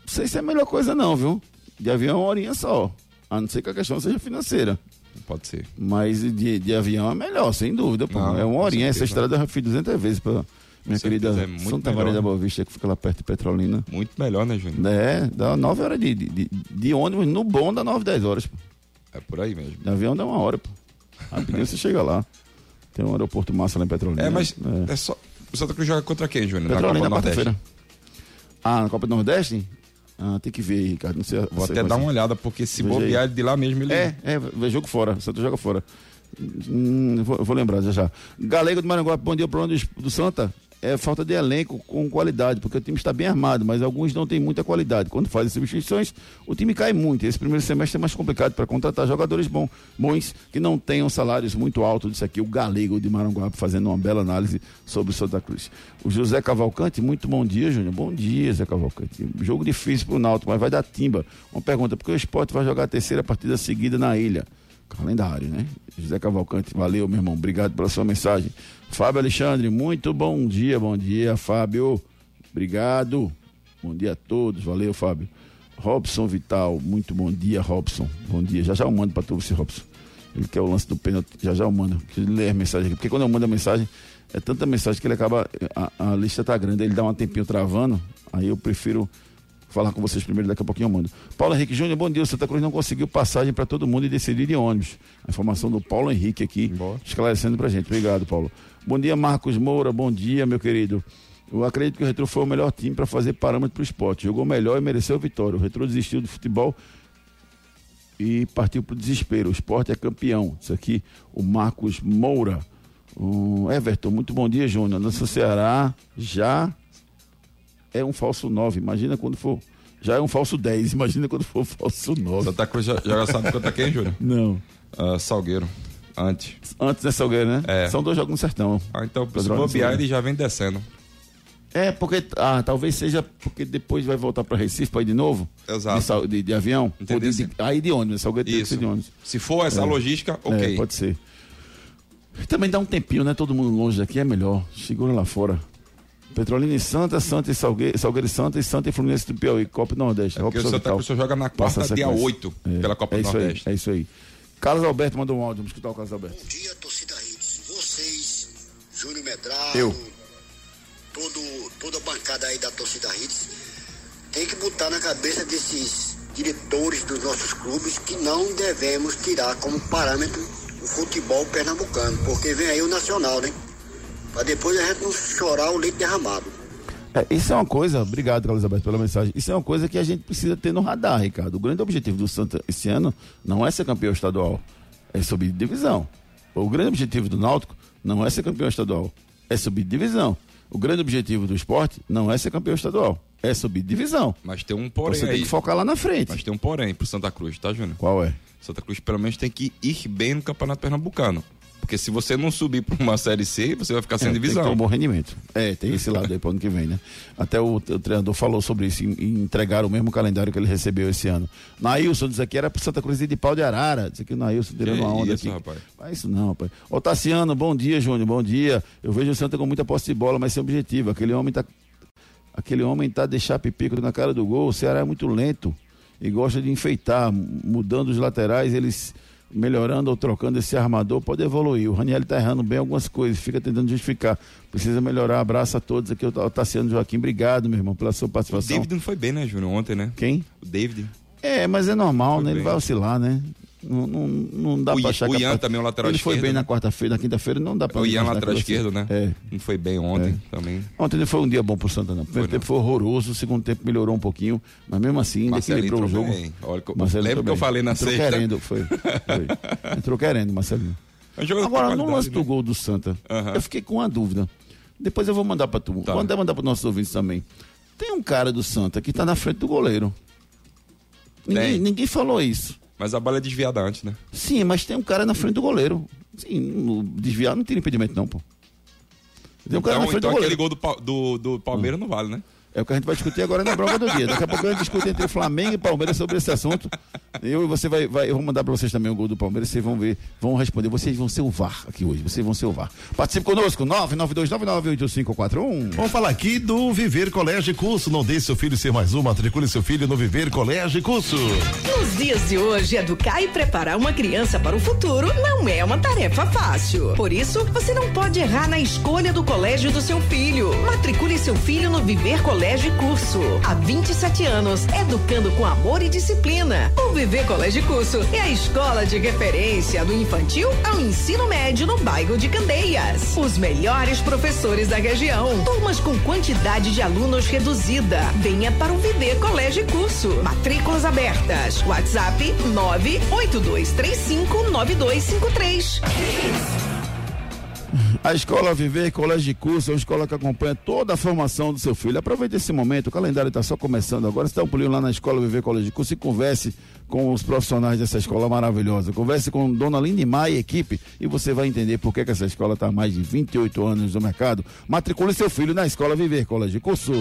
Não sei se é a melhor coisa, não, viu? De avião é uma horinha só. A não ser que a questão seja financeira. Pode ser. Mas de, de avião é melhor, sem dúvida. Pô. Não, é uma horinha. Essa estrada eu já fiz 200 vezes pra minha querida é Santa. Maria da Boa Vista, que fica lá perto de Petrolina. Muito melhor, né, Júnior? É, dá 9 horas de, de, de- ônibus, no bom dá 9, 10 horas. Pô. É por aí mesmo. De avião dá uma hora, pô. Rapidinho você chega lá. Tem um aeroporto massa lá em Petrolina. É, mas É. é só. O Santa Cruz joga contra quem, Júnior? Petrolina Na Copa quarta-feira. Nordeste. Ah, na Copa do Nordeste? Ah, tem que ver, aí, Ricardo. Não sei, Vou até dar uma olhada, porque se Veja aí. bobear ele de lá mesmo, ele. É, é, jogo fora. Santa joga fora. Hum, vou, vou lembrar já já. Galego do Maranguape, bom dia. O problema do, do Santa é falta de elenco com qualidade, porque o time está bem armado, mas alguns não têm muita qualidade. Quando fazem substituições, o time cai muito. Esse primeiro semestre é mais complicado para contratar jogadores bom, bons que não tenham salários muito altos. Isso aqui, o Galego de Maranguape, fazendo uma bela análise sobre o Santa Cruz. O José Cavalcante, muito bom dia, Júnior. Bom dia, Zé Cavalcante. Jogo difícil pro Náutico, mas vai dar timba. Uma pergunta, por que o esporte vai jogar a terceira partida seguida na ilha? Calendário, né? José Cavalcante, valeu, meu irmão. Obrigado pela sua mensagem. Fábio Alexandre, muito bom dia, bom dia, Fábio. Obrigado. Bom dia a todos, valeu, Fábio. Robson Vital, muito bom dia, Robson. Bom dia. Já já eu mando pra tu, esse Robson. Ele quer o lance do pênalti, já já eu mando. Preciso ler a mensagem aqui, porque quando eu mando a mensagem, é tanta mensagem que ele acaba. A, a lista tá grande, ele dá um tempinho travando, aí eu prefiro falar com vocês primeiro, daqui a pouquinho eu mando. Paulo Henrique Júnior, bom dia. O Santa Cruz não conseguiu passagem para todo mundo e decidir de ônibus. A informação do Paulo Henrique aqui, esclarecendo pra gente. Obrigado, Paulo. Bom dia, Marcos Moura. Bom dia, meu querido. Eu acredito que o Retro foi o melhor time para fazer parâmetro para o esporte. Jogou melhor e mereceu a vitória. O Retro desistiu do futebol e partiu para o desespero. O esporte é campeão. Isso aqui, o Marcos Moura. O Everton, muito bom dia, Júnior. Nosso Ceará já é um falso 9. Imagina quando for. Já é um falso 10. Imagina quando for falso 9. Santa Cruz já, já sabe contra quem, Júnior? Não. Ah, Salgueiro. Antes. Antes é Salgueiro, né? É. São dois jogos no sertão. Ah, então, se bobear, Salgueiro. ele já vem descendo. É, porque. Ah, talvez seja porque depois vai voltar para Recife para ir de novo. Exato. De, de- de avião. Ou Entendeu, de, de, aí de ônibus. Salgueiro tem que Isso. ser de ônibus. Se for essa É. logística, É, ok. pode ser. Também dá um tempinho, né? Todo mundo longe daqui é melhor. Segura lá fora. Petrolina e Santa, Santa e Salgueiro, Salgueiro e Santa e Santa e Fluminense do Piauí, Copa do Nordeste. É porque o Robson Santa. Cruz joga na quarta, dia sequência. 8, É, pela Copa é do Nordeste. Aí, é isso aí. Carlos Alberto mandou um áudio, vamos escutar o Carlos Alberto. Bom dia, torcida Hits. Vocês, Júnior Medrado, Eu. todo, toda a bancada aí da torcida Hits, tem que botar na cabeça desses diretores dos nossos clubes que não devemos tirar como parâmetro o futebol pernambucano, porque vem aí o nacional, né? Pra depois a gente não chorar o leite derramado. É, isso é uma coisa, obrigado, Carlos Alberto, pela mensagem. Isso é uma coisa que a gente precisa ter no radar, Ricardo. O grande objetivo do Santa esse ano não é ser campeão estadual, é subir de divisão. O grande objetivo do Náutico não é ser campeão estadual, é subir de divisão. O grande objetivo do esporte não é ser campeão estadual, é subir de divisão. Mas tem um porém Você tem aí. que focar lá na frente. Mas tem um porém pro Santa Cruz, tá, Júnior? Qual é? Santa Cruz pelo menos tem que ir bem no Campeonato Pernambucano. Porque se você não subir para uma Série C, você vai ficar sem É, Tem divisão. um bom rendimento. É, tem esse lado aí para ano que vem, né? Até o, o treinador falou sobre isso, em, entregar o mesmo calendário que ele recebeu esse ano. Nailson diz aqui, era pro Santa Cruz de pau de arara. Diz aqui o Nailson tirando uma onda isso, aqui. rapaz? Mas isso não, rapaz. Ô Tassiano, bom dia, Júnior, bom dia. Eu vejo o Santa com muita posse de bola, mas sem objetivo. Aquele homem tá. Aquele homem tá deixar pipico na cara do gol. O Ceará é muito lento e gosta de enfeitar, mudando os laterais, eles melhorando ou trocando esse armador, pode evoluir. O Raniel tá errando bem algumas coisas, fica tentando justificar. Precisa melhorar. Abraço a todos aqui. O Tassiano Joaquim, obrigado, meu irmão, pela sua O participação. David não foi bem, né, Júnior, ontem, né? Quem? O David. É, mas é normal, Foi né? Ele bem. vai oscilar, né? Não, não, não dá Ian- achar o Ian também, o lateral Ele foi esquerdo, bem né? na quarta-feira, na quinta-feira, não dá pra O Ian imaginar lateral esquerdo, né? É. Não foi bem ontem também. Ontem não foi um dia bom pro Santa, não. O primeiro Foi, tempo foi horroroso, o segundo tempo melhorou um pouquinho, mas mesmo assim ainda Marcelinho equilibrou o jogo. bem. Olha lembra que eu falei na entrou sexta? querendo, foi. foi. Entrou querendo, Marcelinho. É Agora, no lance do né? gol do Santa, Aham. eu fiquei com uma dúvida. Depois eu vou mandar pra tu. Tá. Vou mandar para nossos ouvintes também. Tem um cara do Santa que tá na frente do goleiro. Ninguém, ninguém falou isso. Mas a bola é desviada antes, né? Sim, mas tem um cara na frente do goleiro. Sim, desviar não tem impedimento não, pô. Tem um cara então, na frente então do aquele goleiro. gol do, do, do Palmeiras não vale, né? É o que a gente vai discutir agora na bronca do dia. Daqui a pouco a gente discute entre Flamengo e Palmeiras sobre esse assunto. Eu e você vai, vai eu vou mandar para vocês também o gol do Palmeiras, vocês vão ver, vão responder. Vocês vão ser o VAR aqui hoje, vocês vão ser o VAR. Participe conosco, 992998541. Vamos falar aqui do Viver Colégio e Curso. Não deixe seu filho ser mais um. Matricule seu filho no Viver Colégio e Curso. Nos dias de hoje, educar e preparar uma criança para o futuro não é uma tarefa fácil. Por isso, você não pode errar na escolha do colégio do seu filho. Matricule seu filho no Viver Colégio e Curso. Há 27 anos, educando com amor e disciplina. O Viver Colégio Curso é a escola de referência do infantil ao ensino médio no bairro de Candeias. Os melhores professores da região. Turmas com quantidade de alunos reduzida. Venha para o Viver Colégio Curso. Matrículas abertas. WhatsApp 982359253. A escola Viver Colégio de Curso é uma escola que acompanha toda a formação do seu filho. Aproveite esse momento, o calendário está só começando agora. Você dá um pulinho lá na escola Viver Colégio de Curso e converse com os profissionais dessa escola maravilhosa. Converse com Dona Lindimar e equipe e você vai entender por que, que essa escola está há mais de 28 anos no mercado. Matricule seu filho na escola Viver Colégio de Curso.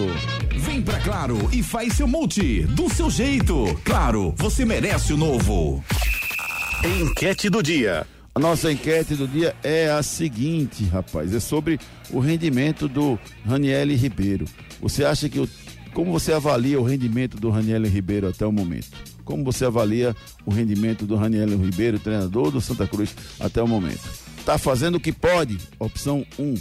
Vem pra Claro e faz seu multi do seu jeito. Claro, você merece o novo. Enquete do dia. A nossa enquete do dia é a seguinte, rapaz, é sobre o rendimento do Raniel Ribeiro. Você acha que o, como você avalia o rendimento do Raniel Ribeiro até o momento? Como você avalia o rendimento do Raniel Ribeiro, treinador do Santa Cruz até o momento? Tá fazendo o que pode? Opção 1. Um.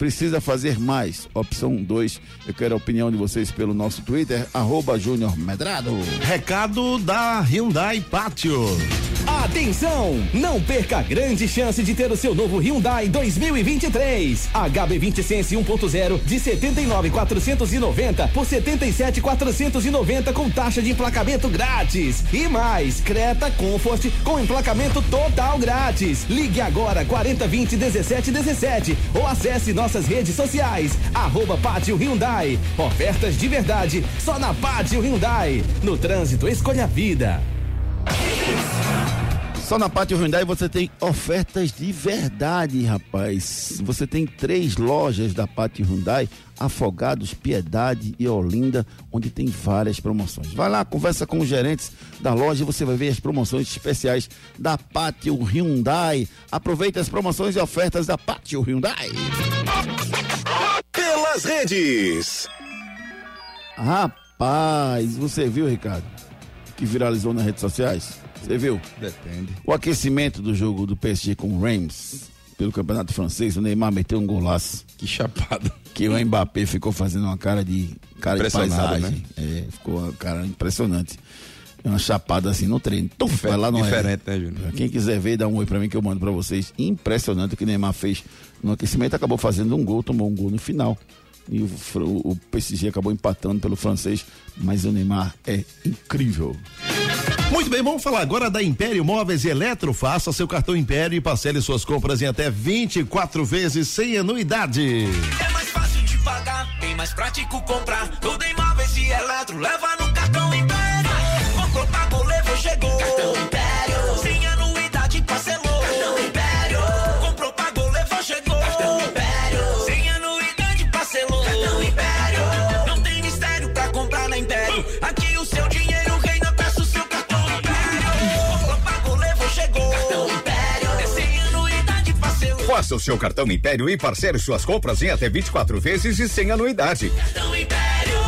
Precisa fazer mais? Opção 2. Eu quero a opinião de vocês pelo nosso Twitter, arroba Júnior Medrado. Recado da Hyundai Pátio. Atenção! Não perca a grande chance de ter o seu novo Hyundai 2023. HB20 Sense 1.0 de 79,490 por 77,490 com taxa de emplacamento grátis. E mais, Creta Comfort com emplacamento total grátis. Ligue agora 4020 1717 ou acesse nossas redes sociais. Arroba Pátio Hyundai. Ofertas de verdade só na Pátio Hyundai. No trânsito, escolha a vida. Só na Pátio Hyundai você tem ofertas de verdade, rapaz. Você tem três lojas da Pátio Hyundai, Afogados, Piedade e Olinda, onde tem várias promoções. Vai lá, conversa com os gerentes da loja e você vai ver as promoções especiais da Pátio Hyundai. Aproveite as promoções e ofertas da Pátio Hyundai. Pelas redes. Rapaz, você viu, Ricardo, que viralizou nas redes sociais? Você viu? Depende. O aquecimento do jogo do PSG com o Reims pelo Campeonato Francês, o Neymar meteu um golaço. Que chapado. Que o Mbappé ficou fazendo uma cara de cara de paisagem. É, ficou uma cara impressionante. Uma chapada assim no treino. Tuf, vai lá no Diferente, né, Júnior? Quem quiser ver, dá um oi pra mim que eu mando pra vocês. Impressionante o que o Neymar fez no aquecimento. Acabou fazendo um gol, tomou um gol no final. E o, o PSG acabou empatando pelo francês. Mas o Neymar é incrível. Muito bem, vamos falar agora da Império Móveis e Eletro. Faça seu cartão Império e parcele suas compras em até 24 vezes sem anuidade. É mais fácil de pagar, bem mais prático comprar. Tudo em móveis e eletro, leva no cartão Império. Comprou, pagou, levou, chegou. Cartão Império. Faça o seu cartão Império e parcele suas compras em até 24 vezes e sem anuidade. Cartão Império.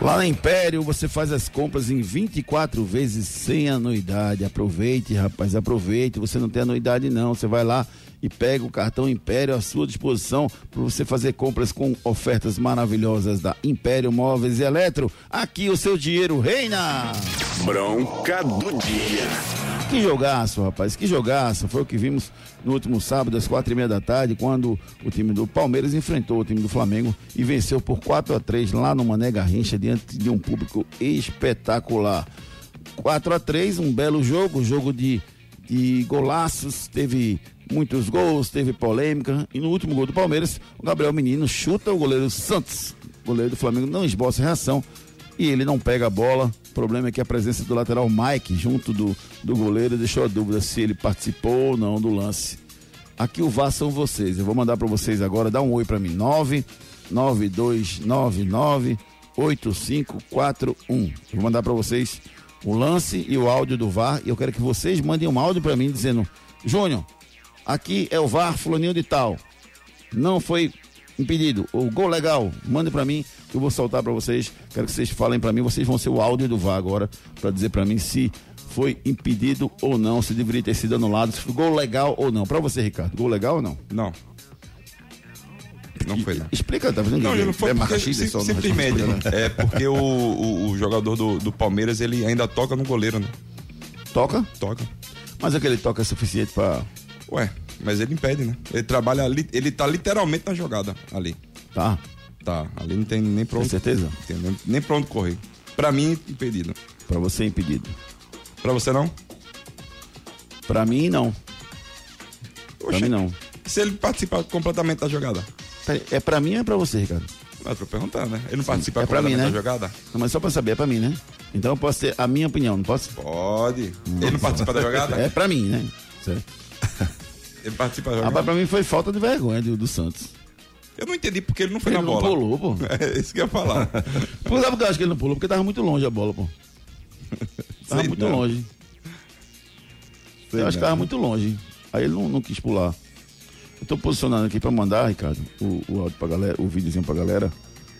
Lá na Império você faz as compras em 24 vezes sem anuidade. Aproveite, rapaz, aproveite. Você não tem anuidade não. Você vai lá e pega o cartão Império à sua disposição para você fazer compras com ofertas maravilhosas da Império Móveis e Eletro. Aqui o seu dinheiro reina. Bronca do dia. Que jogaço, rapaz, que jogaço. Foi o que vimos no último sábado, às quatro e meia da tarde, quando o time do Palmeiras enfrentou o time do Flamengo e venceu por 4 a 3 lá no Mané Garrincha, diante de um público espetacular. 4 a 3 um belo jogo, jogo de, de golaços, teve muitos gols, teve polêmica. E no último gol do Palmeiras, o Gabriel Menino chuta o goleiro Santos. O goleiro do Flamengo não esboça reação e ele não pega a bola. O problema é que a presença do lateral Mike junto do, do goleiro deixou a dúvida se ele participou ou não do lance. Aqui o VAR são vocês. Eu vou mandar para vocês agora. Dá um oi para mim. 99299 8541. Eu vou mandar para vocês o lance e o áudio do VAR. E eu quero que vocês mandem um áudio para mim dizendo: Júnior, aqui é o VAR Fulaninho de Tal. Não foi impedido. O gol legal, mande para mim que eu vou soltar para vocês. Quero que vocês falem para mim. Vocês vão ser o áudio do VAR agora para dizer para mim se foi impedido ou não, se deveria ter sido anulado, se foi gol legal ou não. Para você, Ricardo, gol legal ou não? Não. Não foi não. Explica, tá fazendo Não, não foi é porque, marcaxista, sim- simplesmente. né? É porque o, o, o jogador do, do Palmeiras, ele ainda toca no goleiro, né? Toca? Toca. Mas aquele toque é suficiente para Ué, mas ele impede, né? Ele trabalha ali, ele tá literalmente na jogada ali. Tá. Tá, ali não tem nem pra Tem certeza? Tem nem, nem pra onde correr. Pra mim, impedido. Para você impedido. Pra você não? Para mim não. Oxe. mim não. Se ele participar completamente da jogada. É para mim ou é para você, Ricardo? Mas tô perguntando, né? Ele não participa é pra mim, completamente né? da jogada? Não, mas só para saber, é para mim, né? Então eu posso ter a minha opinião, não posso? Pode. Ele não participa da jogada? É para mim, né? Certo. Ele participa da Rapaz, pra mim foi falta de vergonha do, do Santos. Eu não entendi porque ele não foi Ele na não bola. pulou, pô. É isso que eu ia falar. Sabe por que eu acho que ele não pulou? Porque tava muito longe a bola, pô. Tava Sei muito não. longe. Sei eu acho que não. tava muito longe. Aí ele não, não quis pular. Eu tô posicionando aqui pra mandar, Ricardo, o, o áudio pra galera, o videozinho pra galera,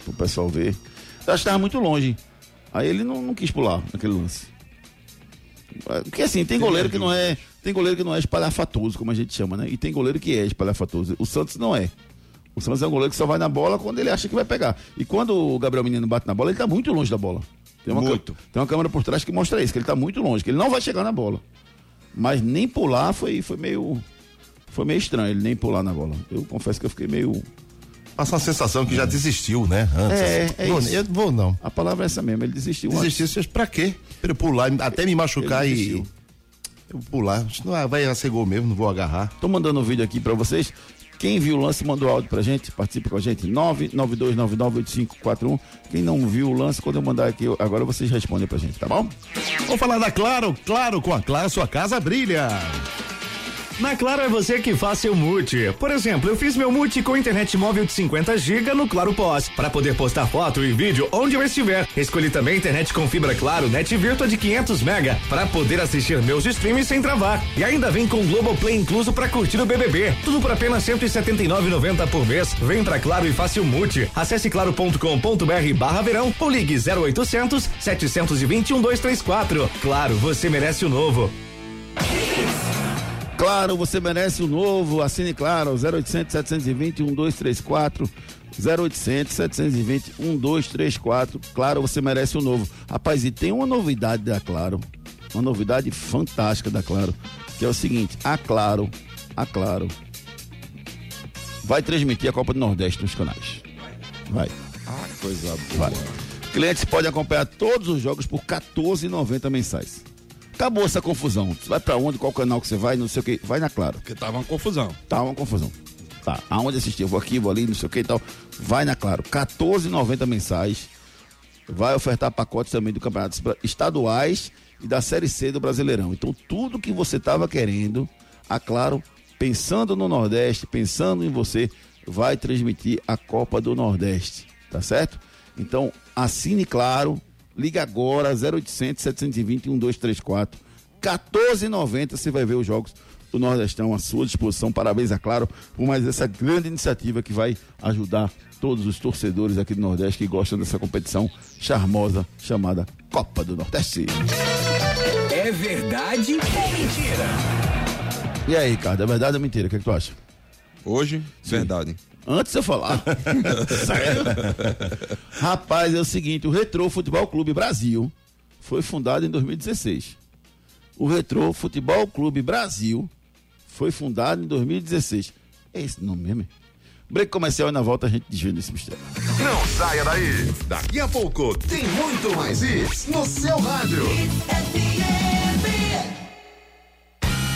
pro pessoal ver. Eu acho que tava muito longe. Aí ele não, não quis pular naquele lance. Porque assim, tem goleiro que não é. Tem goleiro que não é espalhafatoso, como a gente chama, né? E tem goleiro que é espalhafatoso. O Santos não é. O Santos é um goleiro que só vai na bola quando ele acha que vai pegar. E quando o Gabriel Menino bate na bola, ele tá muito longe da bola. Tem uma, Muito. tem uma câmera por trás que mostra isso, que ele tá muito longe, que ele não vai chegar na bola. Mas nem pular foi, foi meio. Foi meio estranho ele nem pular na bola. Eu confesso que eu fiquei meio. Passa a sensação que já desistiu, né? Antes. É, é isso. Eu vou não. A palavra é essa mesmo, ele desistiu. antes. Desistiu, vocês pra quê? Pra pular, até me machucar e. Eu pular. Não vai ser gol mesmo, não vou agarrar. Tô mandando um vídeo aqui pra vocês. Quem viu o lance, mandou áudio pra gente, participa com a gente, 992998541. Quem não viu o lance, quando eu mandar aqui, agora vocês respondem pra gente, tá bom? Vamos falar da Claro, Claro, com a Claro sua casa brilha. Na Claro é você que faz seu multi. Por exemplo, eu fiz meu multi com internet móvel de 50 GB no Claro Pós, para poder postar foto e vídeo onde eu estiver. Escolhi também internet com fibra Claro Net Virtua de 500 mega para poder assistir meus streams sem travar. E ainda vem com Globoplay incluso para curtir o BBB. Tudo por apenas 179,90 por mês. Vem pra Claro e faça o multi. Acesse claro.com.br barra verão ou ligue 0800 721 234. Claro, você merece o novo. Claro, você merece o novo. Assine Claro, 0800 720 1234. 0800 720 1234. Claro, você merece o novo. Rapaz, e tem uma novidade da Claro. Uma novidade fantástica da Claro. Que é o seguinte: a Claro, a Claro, vai transmitir a Copa do Nordeste nos canais. Vai. Ah, coisa boa. Vai. Clientes podem acompanhar todos os jogos por R$ 14,90 mensais. Acabou essa confusão. Você vai pra onde, qual canal que você vai, não sei o que. Vai na Claro. Porque tava uma confusão. Tá uma confusão. Tá, aonde assistir? Eu vou aqui, vou ali, não sei o que e tal. Vai na Claro. R$ 14,90 mensais. Vai ofertar pacotes também do campeonato estaduais e da Série C do Brasileirão. Então, tudo que você estava querendo, a Claro, pensando no Nordeste, pensando em você, vai transmitir a Copa do Nordeste. Tá certo? Então, assine Claro, liga agora, 0800 720 1234. 14,90 você vai ver os jogos do Nordestão à sua disposição. Parabéns, a Claro, por mais essa grande iniciativa que vai ajudar todos os torcedores aqui do Nordeste que gostam dessa competição charmosa chamada Copa do Nordeste. É verdade ou mentira? E aí, Ricardo, é verdade ou mentira? O que, é que tu acha? Hoje, verdade. Antes de eu falar. Sério? Rapaz, é o seguinte, o Retro Futebol Clube Brasil foi fundado em 2016. O Retro Futebol Clube Brasil foi fundado em 2016. É esse nome mesmo? Break comercial e na volta a gente desvenda esse mistério. Não saia daí. Daqui a pouco tem muito mais isso no seu rádio.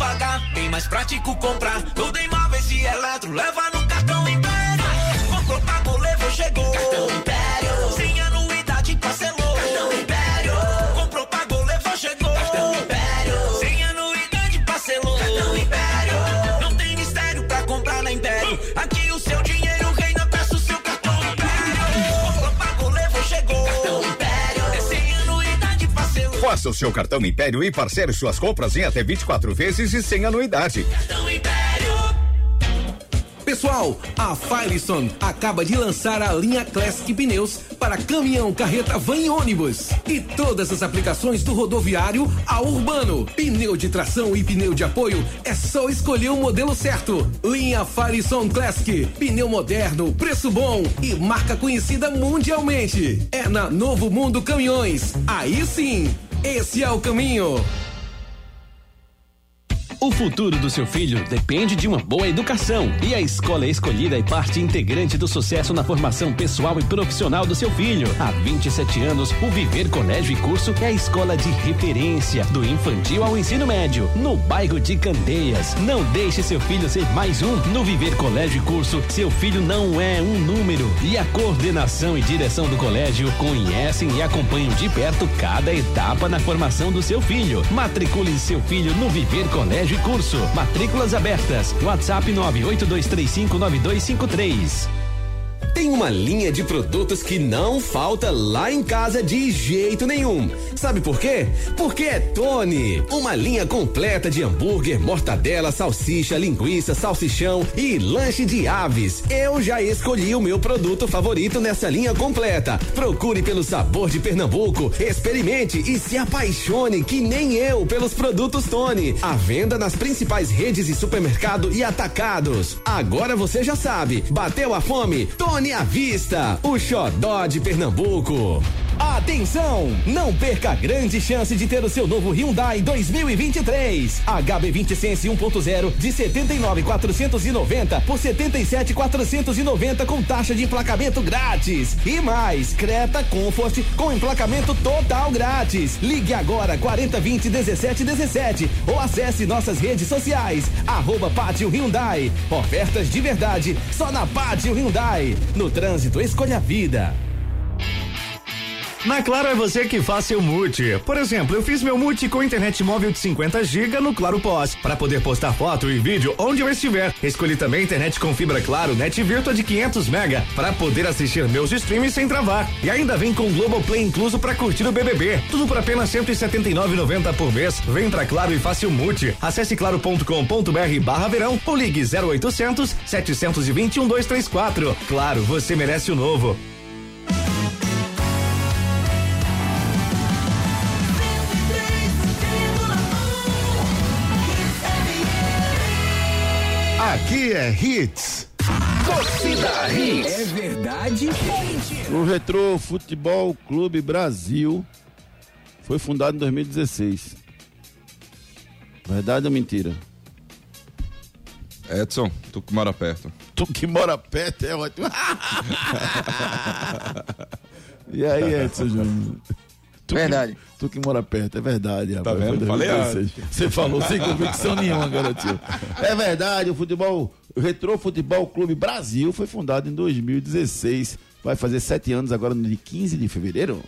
Pagar, bem mais prático comprar. Tudo em móveis e eletro, leva no cartão Império. Comprou, pagou, levou, chegou. Cartão. Faça o seu cartão Império e parcele suas compras em até 24 vezes e sem anuidade. Cartão Império. Pessoal, a Firestone acaba de lançar a linha Classic Pneus para caminhão, carreta, van e ônibus. E todas as aplicações do rodoviário ao urbano. Pneu de tração e pneu de apoio é só escolher o modelo certo. Linha Firestone Classic, pneu moderno, preço bom e marca conhecida mundialmente. É na Novo Mundo Caminhões. Aí sim, esse é o caminho. O futuro do seu filho depende de uma boa educação e a escola escolhida é parte integrante do sucesso na formação pessoal e profissional do seu filho. Há 27 anos, o Viver Colégio e Curso é a escola de referência do infantil ao ensino médio, no bairro de Candeias. Não deixe seu filho ser mais um. No Viver Colégio e Curso, seu filho não é um número e a coordenação e direção do colégio conhecem e acompanham de perto cada etapa na formação do seu filho. Matricule seu filho no Viver Colégio e Curso. Matrículas abertas. WhatsApp 982359253. Tem uma linha de produtos que não falta lá em casa de jeito nenhum. Sabe por quê? Porque é Tony. Uma linha completa de hambúrguer, mortadela, salsicha, linguiça, salsichão e lanche de aves. Eu já escolhi o meu produto favorito nessa linha completa. Procure pelo sabor de Pernambuco, experimente e se apaixone que nem eu pelos produtos Tony. À venda nas principais redes de supermercado e atacados. Agora você já sabe. Bateu a fome? Tony à vista, o xodó de Pernambuco. Atenção! Não perca a grande chance de ter o seu novo Hyundai 2023. HB20 Sense 1.0 de 79.490 por 77.490 com taxa de emplacamento grátis. E mais, Creta Comfort com emplacamento total grátis. Ligue agora 4020 1717 ou acesse nossas redes sociais. Arroba Pátio Hyundai. Ofertas de verdade só na Pátio Hyundai. No trânsito, escolha a vida. Na Claro é você que faz seu multi. Por exemplo, eu fiz meu multi com internet móvel de 50 GB no Claro Pós, para poder postar foto e vídeo onde eu estiver. Escolhi também internet com fibra Claro, net virtua de 500 mega, para poder assistir meus streams sem travar. E ainda vem com Globoplay incluso para curtir o BBB. Tudo por apenas 179,90 por mês. Vem pra Claro e faça o multi. Acesse claro.com.br barra verão ou ligue 0800 721 234. Claro, você merece o novo. Aqui é Hits. Torcida Hits. É verdade ou mentira? O Retro Futebol Clube Brasil foi fundado em 2016. Verdade ou mentira? Edson, tu que mora perto. Tu que mora perto é ótimo. e aí, Edson Júnior? Tu Verdade. Que, tu que mora perto, é verdade, rapaz. vendo? Foi Falei 2016. Você falou sem convicção nenhuma, garotinho. É verdade, o futebol, o Retro Futebol Clube Brasil foi fundado em 2016. Vai fazer sete anos agora no dia 15 de fevereiro.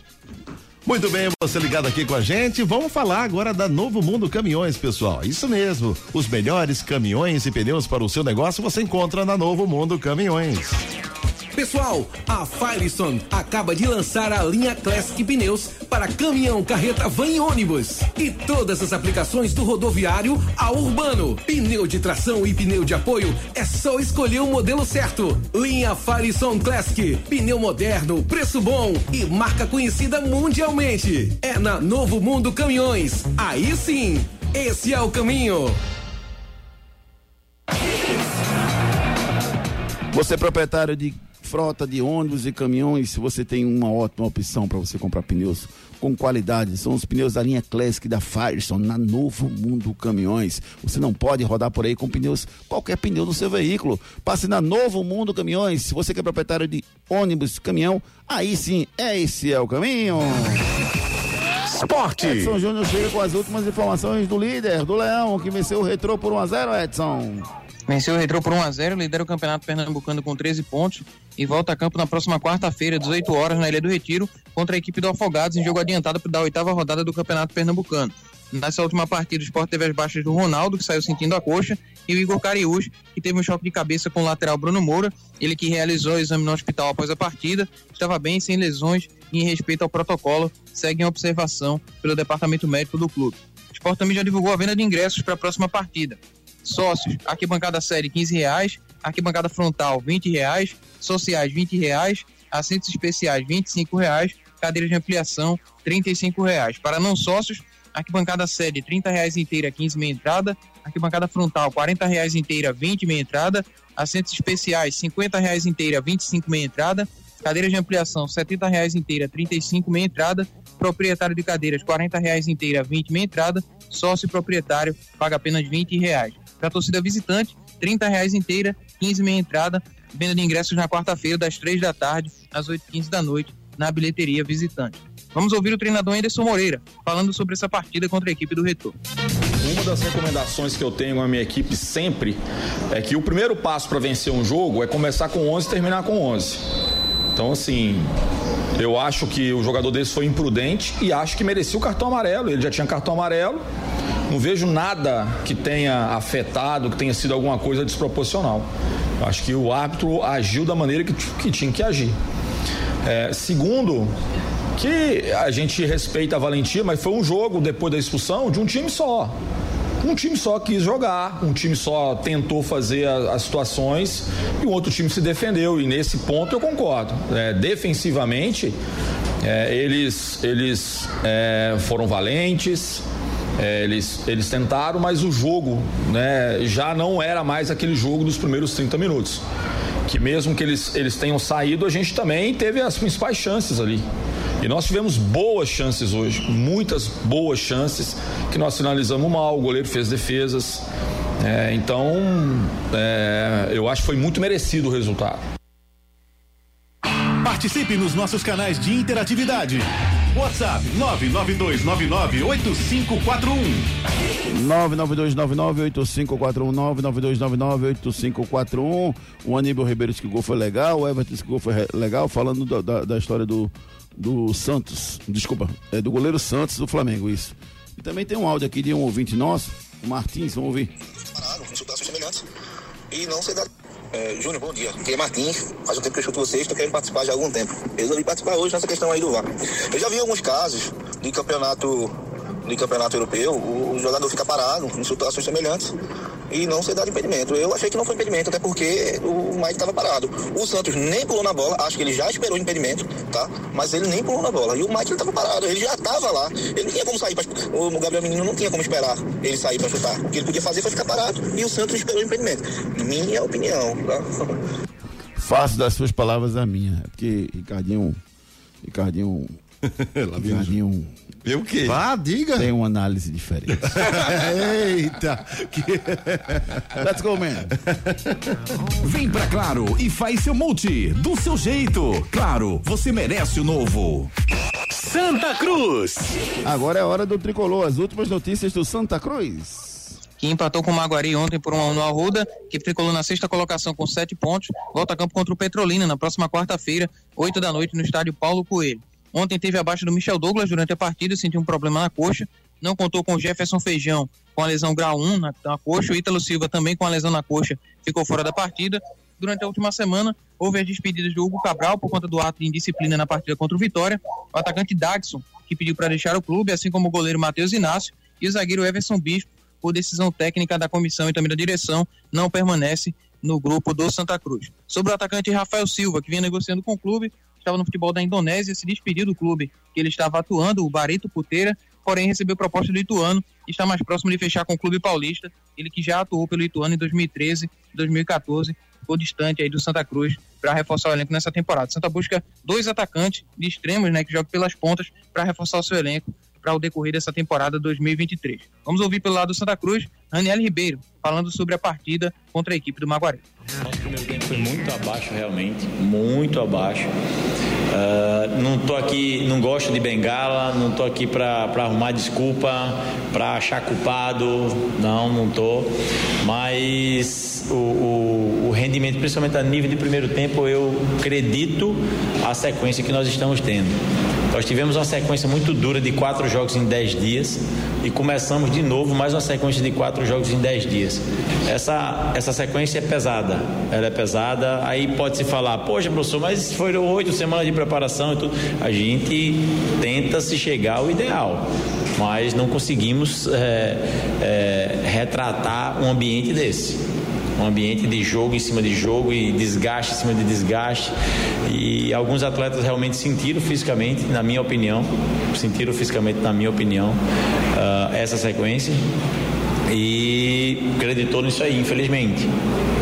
Muito bem, você ligado aqui com a gente. Vamos falar agora da Novo Mundo Caminhões, pessoal. Isso mesmo. Os melhores caminhões e pneus para o seu negócio você encontra na Novo Mundo Caminhões. Pessoal, a Firestone acaba de lançar a linha Classic Pneus para caminhão, carreta, van e ônibus. E todas as aplicações do rodoviário ao urbano. Pneu de tração e pneu de apoio é só escolher o modelo certo. Linha Firestone Classic, pneu moderno, preço bom e marca conhecida mundialmente. É na Novo Mundo Caminhões. Aí sim, esse é o caminho. Você é proprietário de frota de ônibus e caminhões, você tem uma ótima opção para você comprar pneus com qualidade. São os pneus da linha Classic da Firestone na Novo Mundo Caminhões. Você não pode rodar por aí com pneus, qualquer pneu do seu veículo. Passe na Novo Mundo Caminhões. Se você que é proprietário de ônibus, caminhão, aí sim, esse é o caminho. Esporte. Edson Júnior chega com as últimas informações do líder, do Leão, que venceu o Retrô por 1 a 0 Edson. Venceu o Retrô por 1x0, lidera o Campeonato Pernambucano com 13 pontos e volta a campo na próxima quarta-feira, 18 horas, na Ilha do Retiro, contra a equipe do Afogados, em jogo adiantado da oitava rodada do Campeonato Pernambucano. Nessa última partida, o Sport teve as baixas do Ronaldo, que saiu sentindo a coxa, e o Igor Cariús, que teve um choque de cabeça com o lateral Bruno Moura, ele que realizou o exame no hospital após a partida, estava bem, sem lesões e em respeito ao protocolo, segue em observação pelo departamento médico do clube. O Sport também já divulgou a venda de ingressos para a próxima partida sócios, arquibancada série 15 reais, arquibancada frontal 20 reais, sociais 20 reais, assentos especiais 25 reais, cadeiras de ampliação 35 reais. Para não sócios, arquibancada sede 30 reais inteira, 15 meia entrada, arquibancada frontal 40 reais inteira, 20 meia entrada, assentos especiais 50 reais inteira, 25 meia entrada, cadeiras de ampliação 70 reais inteira, 35 meia entrada, proprietário de cadeiras 40 reais inteira, 20 meia entrada, sócio proprietário paga apenas 20 reais. Para a torcida visitante, 30 reais inteira, 15 meia entrada, venda de ingressos na quarta-feira, das 3 da tarde às 8h15 da noite, na bilheteria visitante. Vamos ouvir o treinador Anderson Moreira falando sobre essa partida contra a equipe do Retorno. Uma das recomendações que eu tenho a minha equipe sempre é que o primeiro passo para vencer um jogo é começar com 11 e terminar com 11. Então, assim, eu acho que o jogador desse foi imprudente e acho que merecia o cartão amarelo. Ele já tinha cartão amarelo. Não vejo nada que tenha afetado, que tenha sido alguma coisa desproporcional. Acho que o árbitro agiu da maneira que, que tinha que agir. É, segundo, que a gente respeita a valentia, mas foi um jogo depois da expulsão de um time só. Um time só quis jogar, um time só tentou fazer a, as situações e o outro time se defendeu. E nesse ponto eu concordo. É, defensivamente, é, eles, eles é, foram valentes, é, eles, eles tentaram, mas o jogo né, já não era mais aquele jogo dos primeiros 30 minutos. Que mesmo que eles, eles tenham saído, a gente também teve as principais chances ali. E nós tivemos boas chances hoje, muitas boas chances que nós finalizamos mal. O goleiro fez defesas. É, então, é, eu acho que foi muito merecido o resultado. Participe nos nossos canais de interatividade. WhatsApp 992998541. 992998541. O Aníbal Ribeiro disse que o gol foi legal, o Everton disse que o gol foi legal, falando da, da- da história do, do Santos, desculpa, é do goleiro Santos do Flamengo, isso. E também tem um áudio aqui de um ouvinte nosso, o Martins, vamos ouvir. situações semelhantes. E não ser dado. É, Júnior, bom dia. Aqui é Martins. Faz um tempo que eu escuto vocês, estou querendo participar já há algum tempo. Eu resolvi participar hoje nessa questão aí do VAR. Eu já vi alguns casos de campeonato, de campeonato europeu, o, o jogador fica parado em situações semelhantes e não ser dado impedimento. Eu achei que não foi impedimento, até porque o Mike estava parado. O Santos nem pulou na bola, acho que ele já esperou o impedimento, tá? Mas ele nem pulou na bola. E o Mike estava parado, ele já estava lá. Ele não tinha como sair, pra, o Gabriel Menino não tinha como esperar ele sair para chutar. O que ele podia fazer foi ficar parado. E o Santos esperou o impedimento. Minha opinião, tá? Faço das suas palavras a minha, é porque Ricardinho, Ricardinho, Ricardinho, Eu o quê? Vá, diga. Tem uma análise diferente. Eita! Let's go, man. Vem pra Claro e faz seu multi do seu jeito. Claro, você merece o novo. Santa Cruz. Agora é hora do tricolor. As últimas notícias do Santa Cruz. que empatou com o Maguari ontem por 1 a 1 no Arruda, que tricolou na sexta colocação com sete pontos, volta a campo contra o Petrolina na próxima quarta-feira, 8 da noite, no estádio Paulo Coelho. Ontem teve a baixa do Michel Douglas durante a partida, sentiu um problema na coxa. Não contou com o Jefferson Feijão com a lesão grau 1 na, na coxa. O Ítalo Silva também com a lesão na coxa ficou fora da partida. Durante a última semana, houve as despedidas do Hugo Cabral por conta do ato de indisciplina na partida contra o Vitória. O atacante Dagson, que pediu para deixar o clube, assim como o goleiro Matheus Inácio e o zagueiro Everson Bispo, por decisão técnica da comissão e também da direção, não permanece no grupo do Santa Cruz. Sobre o atacante Rafael Silva, que vinha negociando com o clube, estava no futebol da Indonésia, se despediu do clube que ele estava atuando, o Barito Puteira, porém recebeu proposta do Ituano e está mais próximo de fechar com o clube paulista, ele que já atuou pelo Ituano em 2013 e 2014, ficou distante aí do Santa Cruz para reforçar o elenco nessa temporada. Santa busca dois atacantes de extremos, né, que jogam pelas pontas para reforçar o seu elenco para o decorrer dessa temporada 2023. Vamos ouvir pelo lado do Santa Cruz, Raniel Ribeiro, falando sobre a partida contra a equipe do Maguaré. Nosso primeiro tempo foi muito abaixo, realmente, muito abaixo. Uh, não tô aqui, não gosto de bengala, não tô aqui para arrumar desculpa, para achar culpado, não, não tô. Mas o, o, o, rendimento, principalmente a nível de primeiro tempo, eu acredito a sequência que nós estamos tendo. Nós tivemos uma sequência muito dura de quatro jogos em dez dias e começamos de novo mais uma sequência de quatro jogos em dez dias. Essa, essa sequência é pesada, ela é pesada. Aí pode se falar, poxa, professor, mas foram oito semanas de preparação e tudo. A gente tenta se chegar ao ideal, mas não conseguimos é, é, retratar um ambiente desse um ambiente de jogo em cima de jogo e desgaste em cima de desgaste. E alguns atletas realmente sentiram fisicamente, na minha opinião, sentiram fisicamente, na minha opinião, uh, essa sequência e acreditou nisso aí, infelizmente.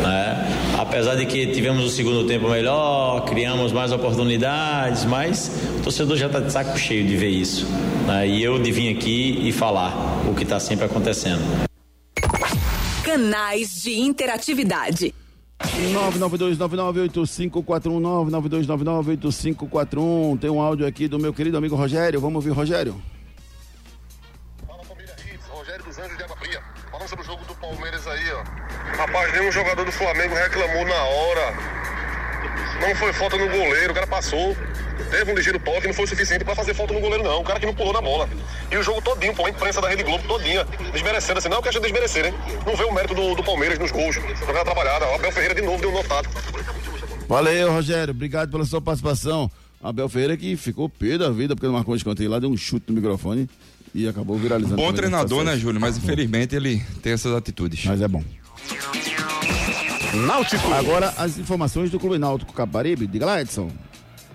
Né? Apesar de que tivemos o segundo tempo melhor, criamos mais oportunidades, mas o torcedor já está de saco cheio de ver isso. Né? E eu de vir aqui e falar o que está sempre acontecendo. Canais de interatividade. 992998541 992998541 Tem um áudio aqui do meu querido amigo Rogério. Vamos ouvir, Rogério. Fala família Hits, Rogério dos Anjos de Água Fria. Falando sobre o jogo do Palmeiras aí, ó. Rapaz, nenhum jogador do Flamengo reclamou na hora. Não foi falta no goleiro, o cara passou. Teve um ligeiro toque, não foi o suficiente para fazer falta no goleiro, não. O cara que não pulou na bola. E o jogo todinho, pô, a imprensa da Rede Globo todinha, desmerecendo assim, não é questão de desmerecer, hein? Não vê o mérito do, do Palmeiras nos gols. Jogada trabalhada. O Abel Ferreira de novo deu um notado. Valeu, Rogério. Obrigado pela sua participação. Abel Ferreira que ficou pé da vida porque não marcou de conteúdo lá, deu um chute no microfone e acabou viralizando. Bom treinador, né, Júlio? Mas infelizmente ele tem essas atitudes. Mas é bom. Náutico. Agora as informações do Clube Náutico Caparibe, de Gladson.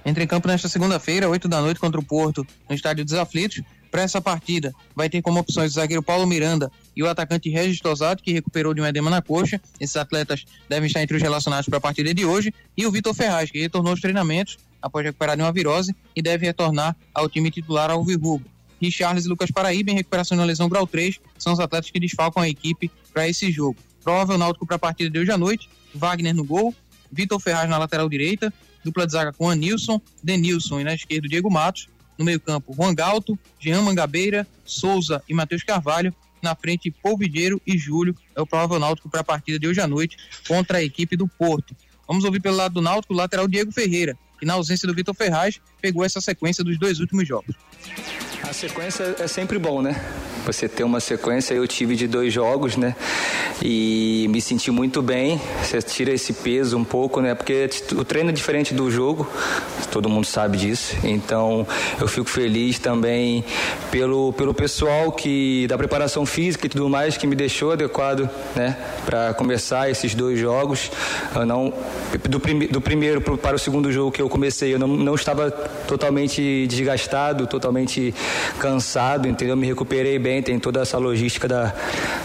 Entra em campo nesta segunda-feira, 8 da noite, contra o Porto, no estádio dos Aflitos. Para essa partida, vai ter como opções o zagueiro Paulo Miranda e o atacante Regis Tosato, que recuperou de um edema na coxa. Esses atletas devem estar entre os relacionados para a partida de hoje. E o Vitor Ferraz, que retornou aos treinamentos após recuperar de uma virose e deve retornar ao time titular ao Virrubo. Richarles e Lucas Paraíba, em recuperação de uma lesão grau 3, são os atletas que desfalcam a equipe para esse jogo. Provável náutico para a partida de hoje à noite, Wagner no gol, Vitor Ferraz na lateral direita, dupla de zaga com Anilson, Denilson e na esquerda Diego Matos, no meio-campo Juan Galto, Jean Mangabeira, Souza e Matheus Carvalho, na frente Polvideiro e Júlio, é o provável náutico para a partida de hoje à noite contra a equipe do Porto. Vamos ouvir pelo lado do Náutico o lateral Diego Ferreira, que na ausência do Vitor Ferraz pegou essa sequência dos dois últimos jogos. A sequência é sempre bom, né? Você ter uma sequência, eu tive de dois jogos, né? E me senti muito bem. Você tira esse peso um pouco, né? Porque o treino é diferente do jogo, todo mundo sabe disso. Então, eu fico feliz também pelo, pelo pessoal que da preparação física e tudo mais que me deixou adequado, né? Para começar esses dois jogos. Eu não do, do primeiro para o segundo jogo que eu comecei, eu não, não estava totalmente desgastado, totalmente cansado, entendeu? Me recuperei bem, tem toda essa logística da,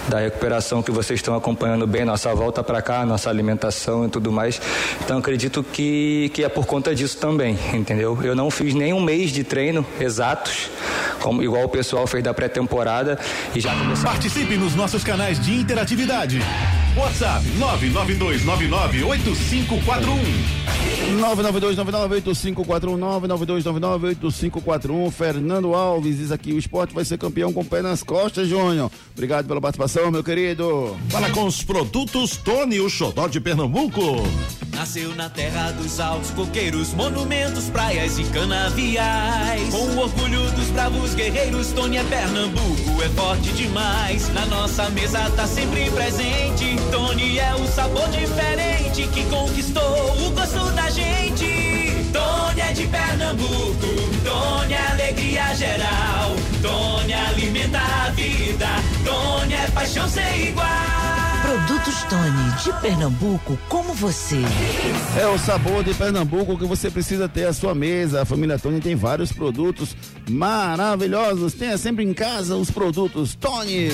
da recuperação que vocês estão acompanhando bem, nossa volta para cá, nossa alimentação e tudo mais. Então acredito que, que é por conta disso também, entendeu? Eu não fiz nem um mês de treino exatos, como, igual o pessoal fez da pré-temporada e já começou. Participe nos nossos canais de interatividade. WhatsApp 992998541. 992998541. Fernando Alves diz aqui: o esporte vai ser campeão com o pé nas costas, Júnior. Obrigado pela participação, meu querido. Fala com os produtos Tony, o xodó de Pernambuco. Nasceu na terra dos altos coqueiros, monumentos, praias e canaviais. Com o orgulho dos bravos guerreiros, Tony é Pernambuco, é forte demais. Na nossa mesa tá sempre presente. Tony é o sabor diferente que conquistou o gosto da gente. Tony é de Pernambuco, Tony é alegria geral. Tony alimenta a vida, Tony é paixão sem igual. Produtos Tony, de Pernambuco, como você. É o sabor de Pernambuco que você precisa ter à sua mesa. A família Tony tem vários produtos maravilhosos. Tenha sempre em casa os produtos Tony.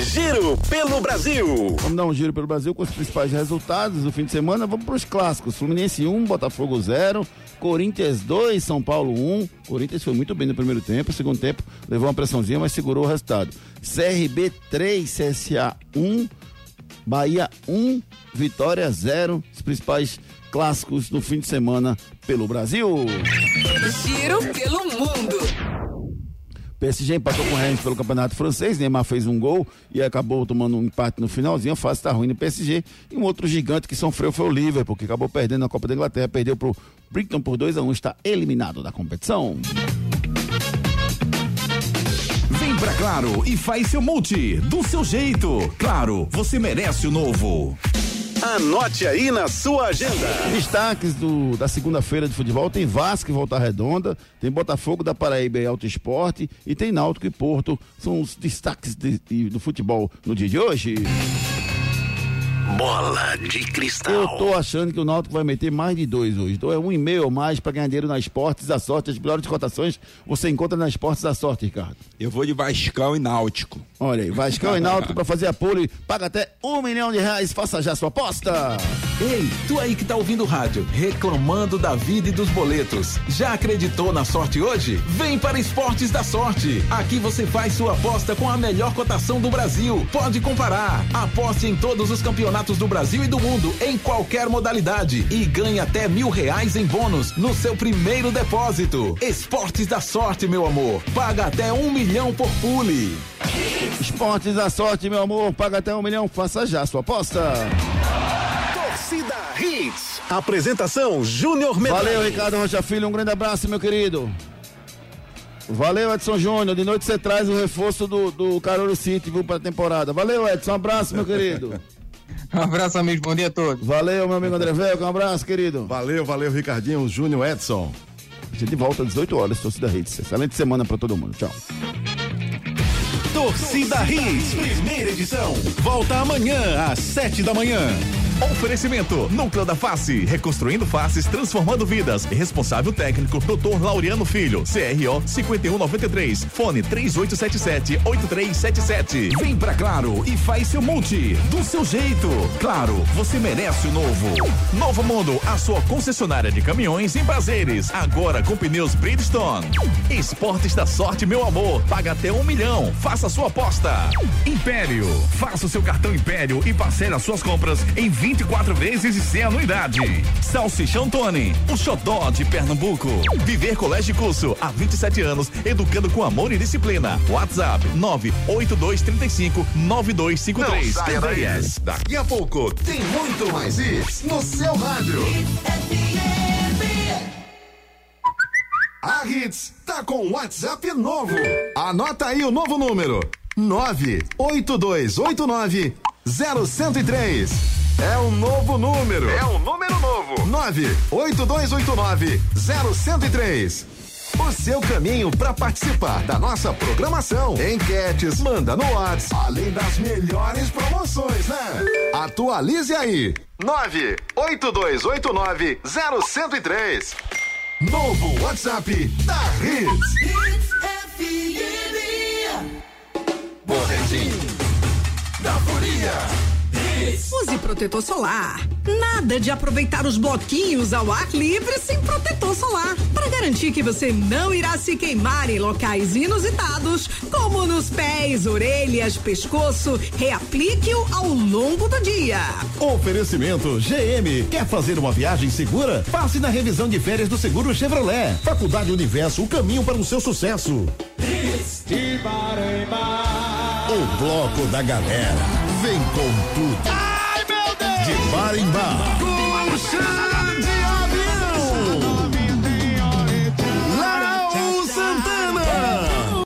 Giro pelo Brasil. Vamos dar um giro pelo Brasil com os principais resultados do fim de semana. Vamos para os clássicos. Fluminense 1, Botafogo 0, Corinthians 2, São Paulo 1. Corinthians foi muito bem no primeiro tempo, segundo tempo levou uma pressãozinha, mas segurou o resultado. CRB 3, CSA 1, Bahia 1, Vitória 0. Os principais clássicos do fim de semana pelo Brasil. Giro pelo mundo. PSG empatou com o Rennes pelo Campeonato Francês, Neymar fez um gol e acabou tomando um empate no finalzinho, a fase está ruim no PSG. E um outro gigante que sofreu foi o Liverpool, que acabou perdendo na Copa da Inglaterra, perdeu pro Brighton por 2 a 1 está eliminado da competição. Vem pra Claro e faz seu multi do seu jeito. Claro, você merece o novo. Anote aí na sua agenda. Destaques do, da segunda-feira de futebol: tem Vasco e Volta Redonda, tem Botafogo da Paraíba e Alto Esporte e tem Náutico e Porto. São os destaques de, de, do futebol no dia de hoje. Bola de cristal. Eu tô achando que o Náutico vai meter mais de dois hoje. Então é um e meio ou mais para ganhar dinheiro na Esportes da Sorte. As melhores cotações você encontra na Esportes da Sorte, Ricardo. Eu vou de Vascão e Náutico. Olha aí, Vascão e Náutico para fazer a pole, paga até um milhão de reais. Faça já sua aposta. Ei, tu aí que tá ouvindo o rádio, reclamando da vida e dos boletos. Já acreditou na sorte hoje? Vem para Esportes da Sorte. Aqui você faz sua aposta com a melhor cotação do Brasil. Pode comparar. Aposte em todos os campeonatos do Brasil e do mundo, em qualquer modalidade. E ganhe até mil reais em bônus no seu primeiro depósito. Esportes da Sorte, meu amor. Paga até um milhão por pule. Esportes da Sorte, meu amor. Paga até um milhão. Faça já sua aposta. Torcida Hits. Apresentação Júnior Medrado. Valeu, Ricardo Rocha Filho. Um grande abraço, meu querido. Valeu, Edson Júnior. De noite você traz o reforço do, do Carolo City, viu, pra temporada. Valeu, Edson. Um abraço, meu querido. Um abraço, amigo. Bom dia a todos. Valeu, meu amigo André Velco. Um abraço, querido. Valeu, valeu, Ricardinho, Júnior Edson. A gente volta às 18 horas, Torcida Hits. Excelente semana pra todo mundo. Tchau. Torcida Hits, primeira edição. Volta amanhã às sete da manhã. Oferecimento Núcleo da Face, reconstruindo faces, transformando vidas. Responsável técnico Dr. Laureano Filho, CRO 5193, fone 3877-8377. Vem pra Claro e faz seu multi do seu jeito. Claro, você merece o novo. Novo Mundo, a sua concessionária de caminhões em prazeres, agora com pneus Bridgestone. Esportes da sorte, meu amor, paga até um milhão. Faça sua aposta. Império, faça o seu cartão Império e parcele as suas compras em 24 vezes e sem anuidade. Salsichão Tony, o xodó de Pernambuco. Viver Colégio e Curso, há 27 anos, educando com amor e disciplina. WhatsApp 98235 9253. Não saia daí. Daqui a pouco tem muito mais isso no seu rádio. A Hits tá com WhatsApp novo. Anota aí o novo número: 98289 0103. É um novo número. É um número novo. 98289 0103. O seu caminho para participar da nossa programação. Enquetes, manda no WhatsApp, além das melhores promoções, né? Atualize aí. 98289 0103. Novo WhatsApp da Hits. Boletim da Folia. Use protetor solar. Nada de aproveitar os bloquinhos ao ar livre sem protetor solar. Para garantir que você não irá se queimar em locais inusitados, como nos pés, orelhas, pescoço, reaplique-o ao longo do dia. Oferecimento GM. Quer fazer uma viagem segura? Passe na revisão de férias do Seguro Chevrolet. Faculdade Universo, o caminho para o seu sucesso. O bloco da galera Vem com tudo. Ai, meu Deus! De bar em bar. Com a.